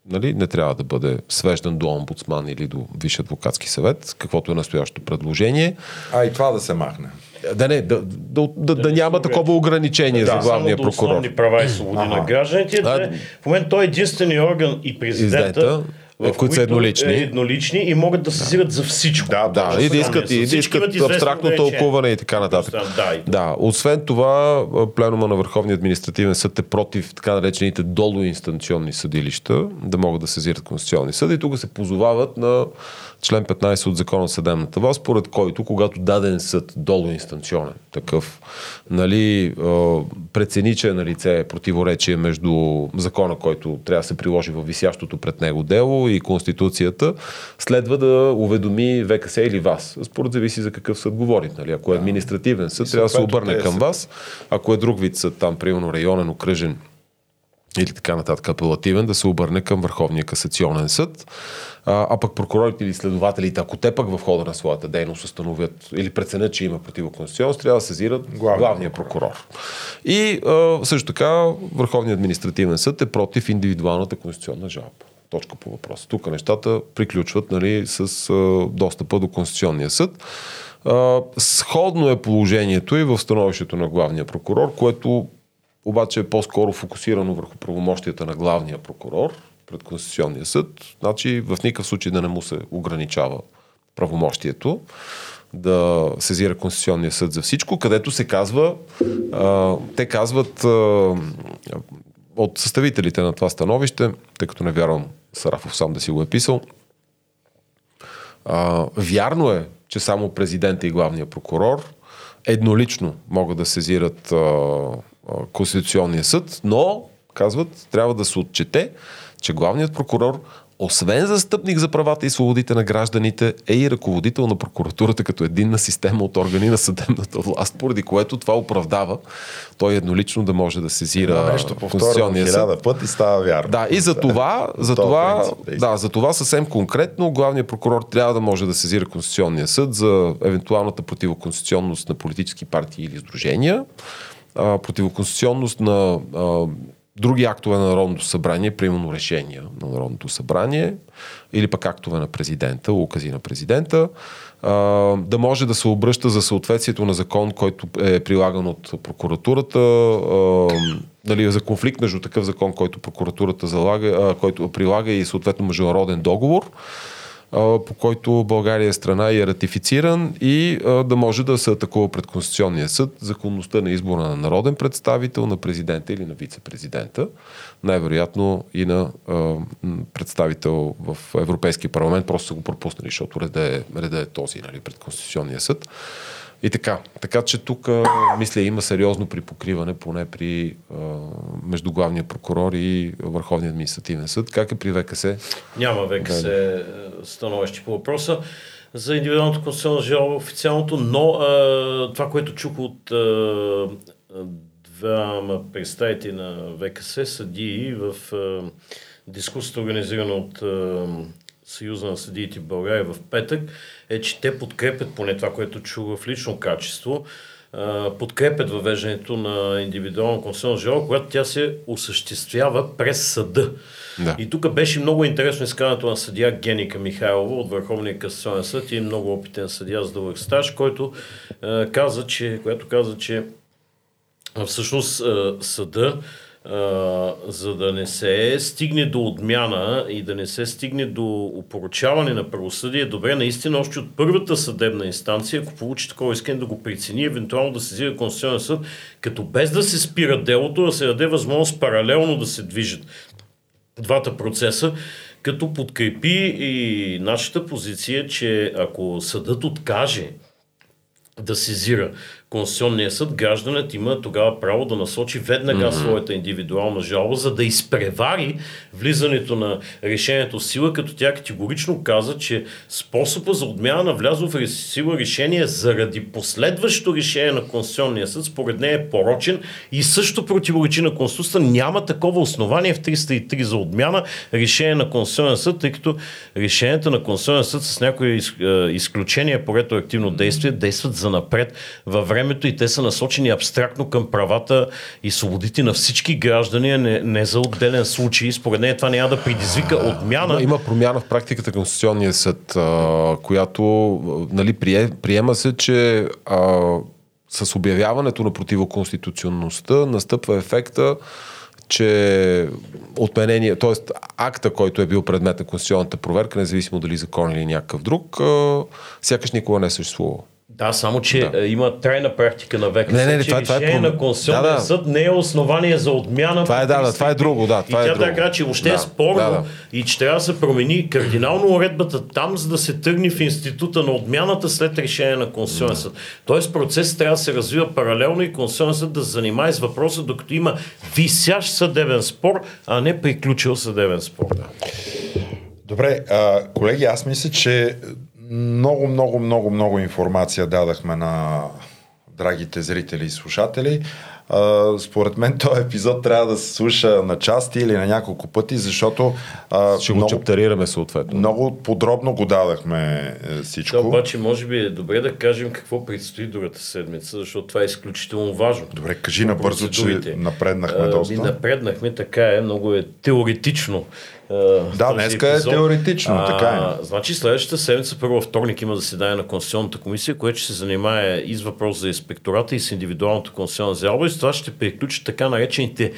Нали? Не трябва да бъде свеждан до омбудсман или до Висш адвокатски съвет, каквото е настоящото предложение. а и това да се махне. Да не, да, да, да, да няма такова ограничение за главния само прокурор. До права и свободи на гражданите. Да, в момента той е единствения орган и президента, Президента, в които са еднолични. Е еднолични и могат да сезират за всичко. Да, Да, и да искат, и да искат абстрактно тълкуване и така нататък. Да, и- Да, освен това, а, пленума на Върховния административен съд е против така наречените долуинстанционни съдилища да могат да сезират конституционни съди. И тук се позовават на член 15 от Закона за съдебната власт, според който, когато даден съд, долуинстанционен такъв, нали, прецени, че е на лице противоречие между закона, който трябва да се приложи в висящото пред него дело и Конституцията, следва да уведоми ВКС или вас. Според зависи за какъв съд говорим. Нали? Ако е административен съд, трябва да се обърне към вас. Ако е друг вид съд, там, примерно районен, окръжен или така нататък апелативен, да се обърне към Върховния касационен съд. А, а пък прокурорите или следователите, ако те пък в хода на своята дейност установят или преценят, че има противоконституционност, трябва да сезират Главния главния прокурор. И а, също така Върховният административен съд е против индивидуалната конституционна жалба. Точка по въпроса. Тук нещата приключват нали, с а, достъпа до Конституционния съд. А, сходно е положението и в становището на главния прокурор, което обаче е по-скоро фокусирано върху правомощията на главния прокурор пред Конституционния съд. Значи в никакъв случай да не му се ограничава правомощието да сезира Конституционния съд за всичко, където се казва, те казват от съставителите на това становище, тъй като не вярвам Сарафов сам да си го е писал, вярно е, че само президента и главния прокурор еднолично могат да сезират Конституционния съд, но, казват, трябва да се отчете, че главният прокурор, освен застъпник за правата и свободите на гражданите, е и ръководител на прокуратурата като единна система от органи на съдебната власт, поради което това оправдава той еднолично да може да сезира Нещо Конституционния съд. хиляда пъти става вярно. Да, и за това, за това, да, за това съвсем конкретно главният прокурор трябва да може да сезира Конституционния съд за евентуалната противоконституционност на политически партии или издружения, а, противоконституционност на а, други актове на Народното събрание, примерно решения на Народното събрание, или пък актове на президента, укази на президента, а, да може да се обръща за съответствието на закон, който е прилаган от прокуратурата, а, нали, за конфликт между такъв закон, който прокуратурата залага, а, който прилага и съответно международен договор, по който България е страна и е ратифициран и да може да се атакува пред Конституционния съд законността на избора на народен представител, на президента или на вице-президента, най-вероятно и на представител в Европейския парламент, просто са го пропуснали, защото реда е, реда е този нали, пред Конституционния съд. И така. Така че тук, мисля, има сериозно припокриване, поне при а, между главния прокурор и Върховния административен съд. Как е при ВКС? Няма век се становище по въпроса за индивидуалната конституционна жалба официалното, но а, това, което чух от а, двама представители на ВКС, съдии в а, дискусията, организирана от а, Съюза на съдиите в България в петък, е, че те подкрепят поне това, което чух в лично качество, подкрепят въвеждането на индивидуална конституционна жалба, когато тя се осъществява през съда. Да. И тук беше много интересно изказването на съдия Геника Михайлова от Върховния касационен съд и много опитен съдия с дълъг стаж, който е, каза, че, която каза, че всъщност е, съда за да не се стигне до отмяна и да не се стигне до упоручаване на правосъдие, е добре наистина още от първата съдебна инстанция, ако получи такова искане да го прецени, евентуално да сезира Конституционен съд, като без да се спира делото, да се даде възможност паралелно да се движат двата процеса, като подкрепи и нашата позиция, че ако съдът откаже да сезира Конституционния съд, гражданът има тогава право да насочи веднага mm-hmm. своята индивидуална жалба, за да изпревари влизането на решението в сила, като тя категорично каза, че способа за отмяна на влязло в сила решение заради последващо решение на Конституционния съд, според нея е порочен и също противоречи на Конституцията. Няма такова основание в 303 за отмяна решение на Конституционния съд, тъй като решенията на Конституционния съд с някои е, изключения по ретроактивно действие действат за напред във времето и те са насочени абстрактно към правата и свободите на всички граждани, не, не за отделен случай. Според нея това няма да предизвика отмяна. Има, има промяна в практиката Конституционния съд, а, която нали, прие, приема се, че а, с обявяването на противоконституционността настъпва ефекта, че отменение, т.е. акта, който е бил предмет на конституционната проверка, независимо дали закон или някакъв друг, сякаш никога не е съществувал. Да, само че да. има трайна практика на века. Не, не, не, че това, това е на Конституционния Да, да. съд не е основание за отмяна. Това е, да, да, това е друго, да, това и е тя друго. така, че въобще е Да, спорно да, да. и че трябва да се промени кардинално уредбата там, за да се тръгне в института на отмяната след решение на Конституционния съд. Тоест процесът трябва да се развива паралелно и Конституционния съд да се занимае с въпроса, докато има висящ съдебен спор, а не приключил съдебен спор. Добре, а, колеги, аз мисля, че много, много, много, много информация дадахме на драгите зрители и слушатели. А, според мен този епизод трябва да се слуша на части или на няколко пъти, защото а, Ще го много, чаптерираме съответно. много подробно го дадахме е, Да, всичко. обаче, може би е добре да кажем какво предстои другата седмица, защото това е изключително важно. Добре, кажи набързо, че напреднахме А, доста. Ми напреднахме, така е, много е теоретично. А, Да, днеска е епизод. теоретично, така е. Значи следващата седмица, първо вторник има заседание на Конституционната комисия, което ще се занимае и с въпрос за инспектората и с индивидуалната конституционна жалба и с това ще приключи така наречените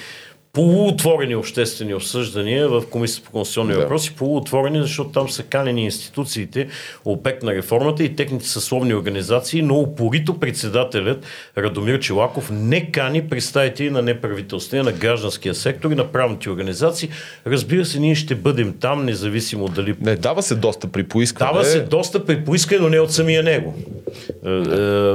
полуотворени обществени обсъждания в Комисията по конституционни Да. въпроси, полуотворени, защото там са канени институциите, обект на реформата и техните съсловни организации, но упорито председателят Радомир Челаков не кани представители на неправителствения, на гражданския сектор и на правните организации. Разбира се, ние ще бъдем там, независимо дали Не, дава се доста при поискване. Дава се доста при поискане, но не от самия него. Е, е,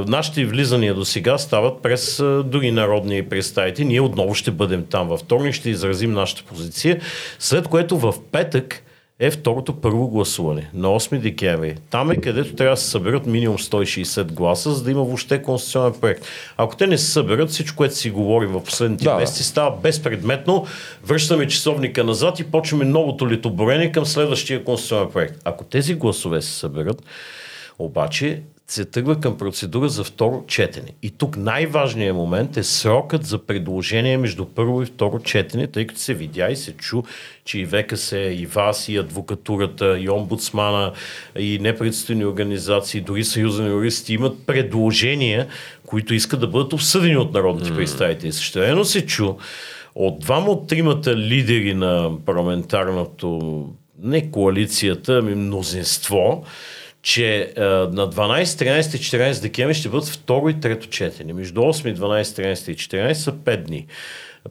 нашите влизания до сега стават през е, други народни представители. Ние отново ще бъдем там във вторник, ще изразим нашата позиция, след което в петък е второто първо гласуване на 8 декември. Там е където трябва да се съберат минимум 160 гласа, за да има въобще конституционен проект. Ако те не се съберат, всичко, което си говорим в последните Да. месеци, става безпредметно. Връщаме часовника назад и почваме новото литоборение към следващия конституционен проект. Ако тези гласове се съберат, обаче се тръгва към процедура за второ четене. И тук най-важният момент е срокът за предложение между първо и второ четене, тъй като се видя и се чу, че и ВКС, и ВАС, и адвокатурата, и омбудсмана, и неправителствени организации, дори Съюза на юристи имат предложения, които искат да бъдат обсъдени от народните представители. Същевременно се чу от двама от тримата лидери на парламентарното не коалицията, ами мнозинство, че а, на 12, 13 и 14 декември ще бъдат второ и трето четене. Между 8, 12, 13 и 14 са 5 дни.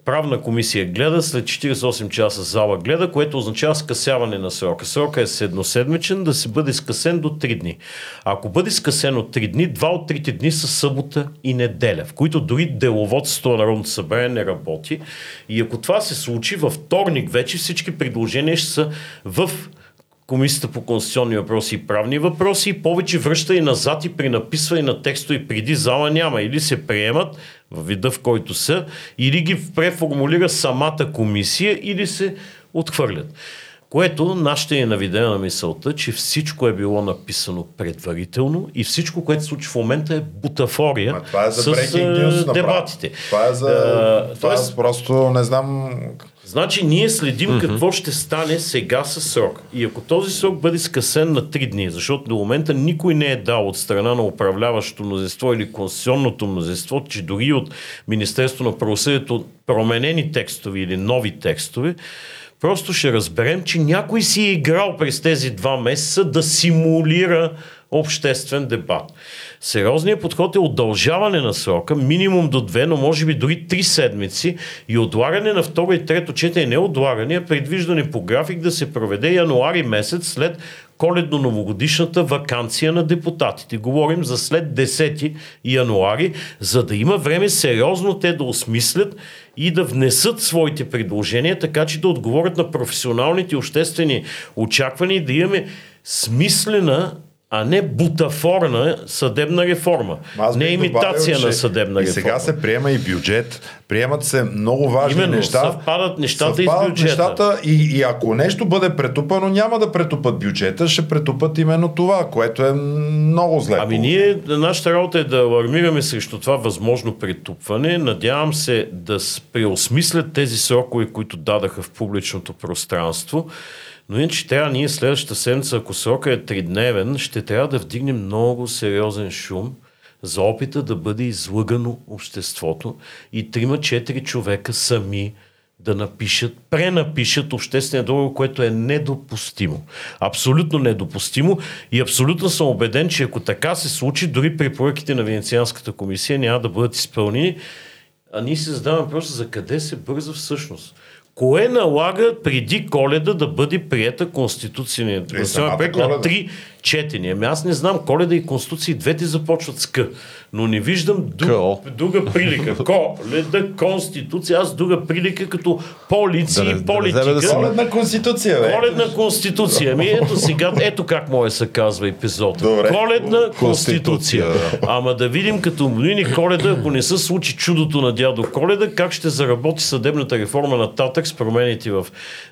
Правна комисия гледа, след 48 часа зала гледа, което означава скъсяване на срока. Срока е седноседмичен, да се бъде скъсен до 3 дни. Ако бъде скъсен от 3 дни, два от трите дни са събота и неделя, в които дори деловодството на Народното събрание не работи. И ако това се случи, във вторник вече всички предложения ще са в Комисията по конституционни въпроси и правни въпроси повече връща и назад и при написване на текстове преди зала няма. Или се приемат в вида в който са, или ги преформулира самата комисия, или се отхвърлят. Което нашата е наведена на мисълта, че всичко е било написано предварително и всичко, което се случи в момента е бутафория Ма това е за с а, news дебатите. Това е за... А, това тоест, е просто не знам... Значи ние следим mm-hmm. какво ще стане сега с срок. И ако този срок бъде скъсен на 3 дни, защото до момента никой не е дал от страна на управляващото мнозинство или конституционното мнозинство, че дори от Министерство на правосъдието променени текстове или нови текстове, просто ще разберем, че някой си е играл през тези два месеца да симулира обществен дебат. Сериозният подход е удължаване на срока, минимум до две, но може би дори три седмици и отлагане на второ и трето четене, не отлагане, а предвиждане по график да се проведе януари месец след коледно-новогодишната вакансия на депутатите. Говорим за след 10 януари, за да има време сериозно те да осмислят и да внесат своите предложения, така че да отговорят на професионалните обществени очаквания и да имаме смислена а не бутафорна съдебна реформа. Аз не имитация добавил, на съдебна и реформа. сега се приема и бюджет, приемат се много важни Именно, неща. съвпадат нещата и с съвпадат бюджета. нещата и, и ако нещо бъде претупано, няма да претупат бюджета, ще претупат именно това, което е много зле. Ами ние, нашата работа е да алармираме срещу това възможно претупване. Надявам се да преосмислят тези срокове, които дадаха в публичното пространство. Но иначе трябва ние следващата седмица, ако срока е тридневен, ще трябва да вдигнем много сериозен шум, за опита да бъде излъгано обществото и трима-четири човека сами да напишат, пренапишат обществения договор, което е недопустимо. Абсолютно недопустимо и абсолютно съм убеден, че ако така се случи, дори препоръките на Венецианската комисия няма да бъдат изпълнени. А ние се задаваме просто за къде се бърза всъщност. Кое налага преди коледа да бъде приета Конституция е, на проект на три четени. Ами аз не знам, коледа и конституции двете започват с К, но не виждам друг, друга прилика. Коледа конституция, аз друга прилика като полици и политика. Да, да, да, Коледна конституция, бе. Коледна конституция. Ами ето сега, ето как мое се казва епизод. Добре. Коледна конституция. Ама да видим като мнини коледа, ако не се случи чудото на дядо Коледа, как ще заработи съдебната реформа нататък с промените в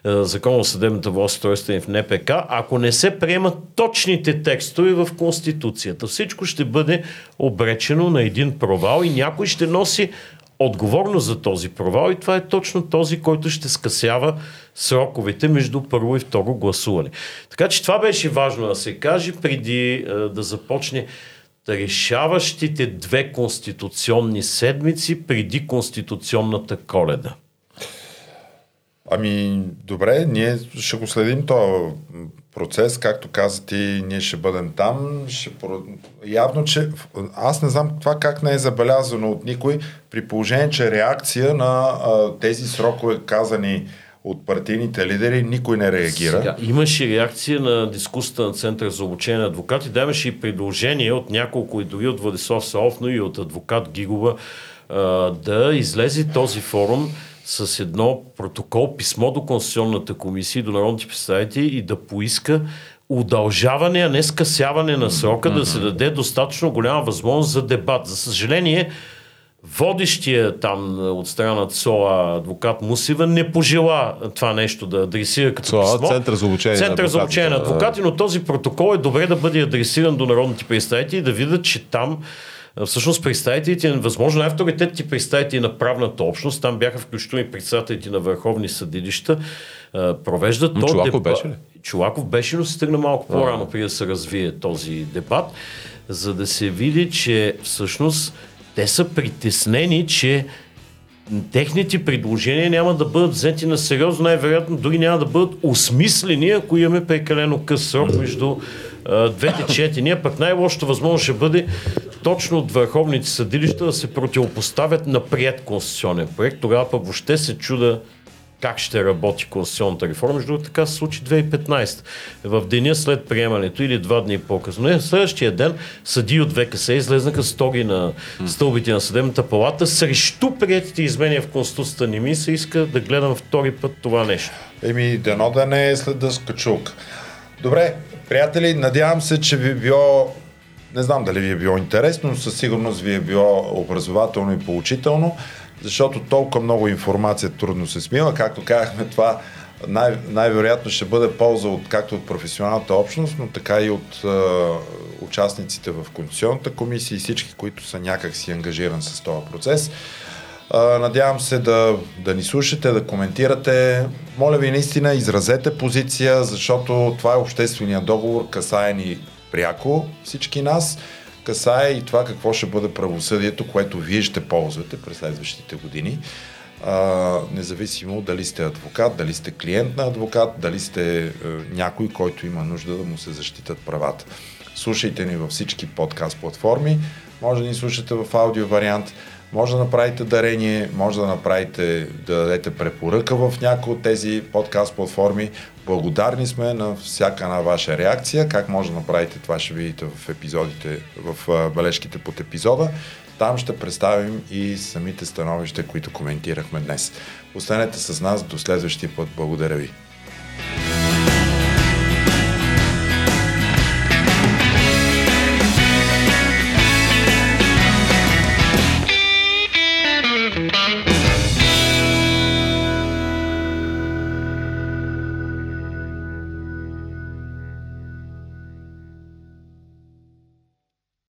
е, закон съдебната власт, т.е. в НПК, ако не се приемат точни точните текстове в Конституцията. Всичко ще бъде обречено на един провал и някой ще носи отговорност за този провал и това е точно този, който ще скъсява сроковете между първо и второ гласуване. Така че това беше важно да се каже преди е, да започне решаващите две конституционни седмици преди конституционната коледа. Ами, добре, ние ще го следим този процес, както каза ти, ние ще бъдем там. Ще... Явно, че аз не знам това как не е забелязано от никой, при положение, че реакция на а, тези срокове казани от партийните лидери, никой не реагира. Сега, имаше реакция на дискусията на Центъра за обучение на адвокати. Да, имаше и предложение от няколко и дори от Владислав Саов, и от адвокат Гигова да излезе този форум с едно протокол, писмо до Конституционната комисия и до народните представители и да поиска удължаване, а не скъсяване на срока, да се даде достатъчно голяма възможност за дебат. За съжаление, водещия там от страна на ЦОА адвокат Мусива не пожела това нещо да адресира като ЦОА, писмо. Център за обучение Център за обучение на адвокати, но този протокол е добре да бъде адресиран до народните представители и да видят, че там Всъщност представителите, възможно най-авторитетните представители на правната общност, там бяха включително и председателите на върховни съдилища, провеждат Но то Чолаков деба- беше ли? Чолаков беше, но се тръгна малко по-рано, преди да се развие този дебат, за да се види, че всъщност те са притеснени, че техните предложения няма да бъдат взети на сериозно, най-вероятно дори няма да бъдат осмислени, ако имаме прекалено къс срок между двете четения, пък най-лошото възможно ще бъде точно от върховните съдилища да се противопоставят на прият конституционен проект. Тогава пък въобще се чуда как ще работи конституционната реформа. Между другото, така се случи 2015. В деня след приемането или два дни по-късно. Не, следващия ден съди от ВКС излезнаха стоги на стълбите на съдебната палата срещу приятите изменения в Конституцията. Не ми се иска да гледам втори път това нещо. Еми, дано да не е след дъска чулка. Добре, приятели, надявам се, че ви е било, не знам дали ви е било интересно, но със сигурност ви е било образователно и поучително, защото толкова много информация трудно се смила. Както казахме, това най- най-вероятно ще бъде полза от, както от професионалната общност, но така и от е, участниците в Конституционната комисия и всички, които са някак си ангажирани с този процес. Надявам се да, да ни слушате, да коментирате. Моля ви наистина, изразете позиция, защото това е обществения договор, касае ни пряко всички нас, касае и това какво ще бъде правосъдието, което вие ще ползвате през следващите години. А, независимо дали сте адвокат, дали сте клиент на адвокат, дали сте е, някой, който има нужда да му се защитат правата. Слушайте ни във всички подкаст платформи, може да ни слушате в аудио вариант, може да направите дарение, може да направите, да дадете препоръка в някои от тези подкаст платформи. Благодарни сме на всяка една ваша реакция. Как може да направите това, ще видите в епизодите, в бележките под епизода. Там ще представим и самите становища, които коментирахме днес. Останете с нас до следващия път. Благодаря ви.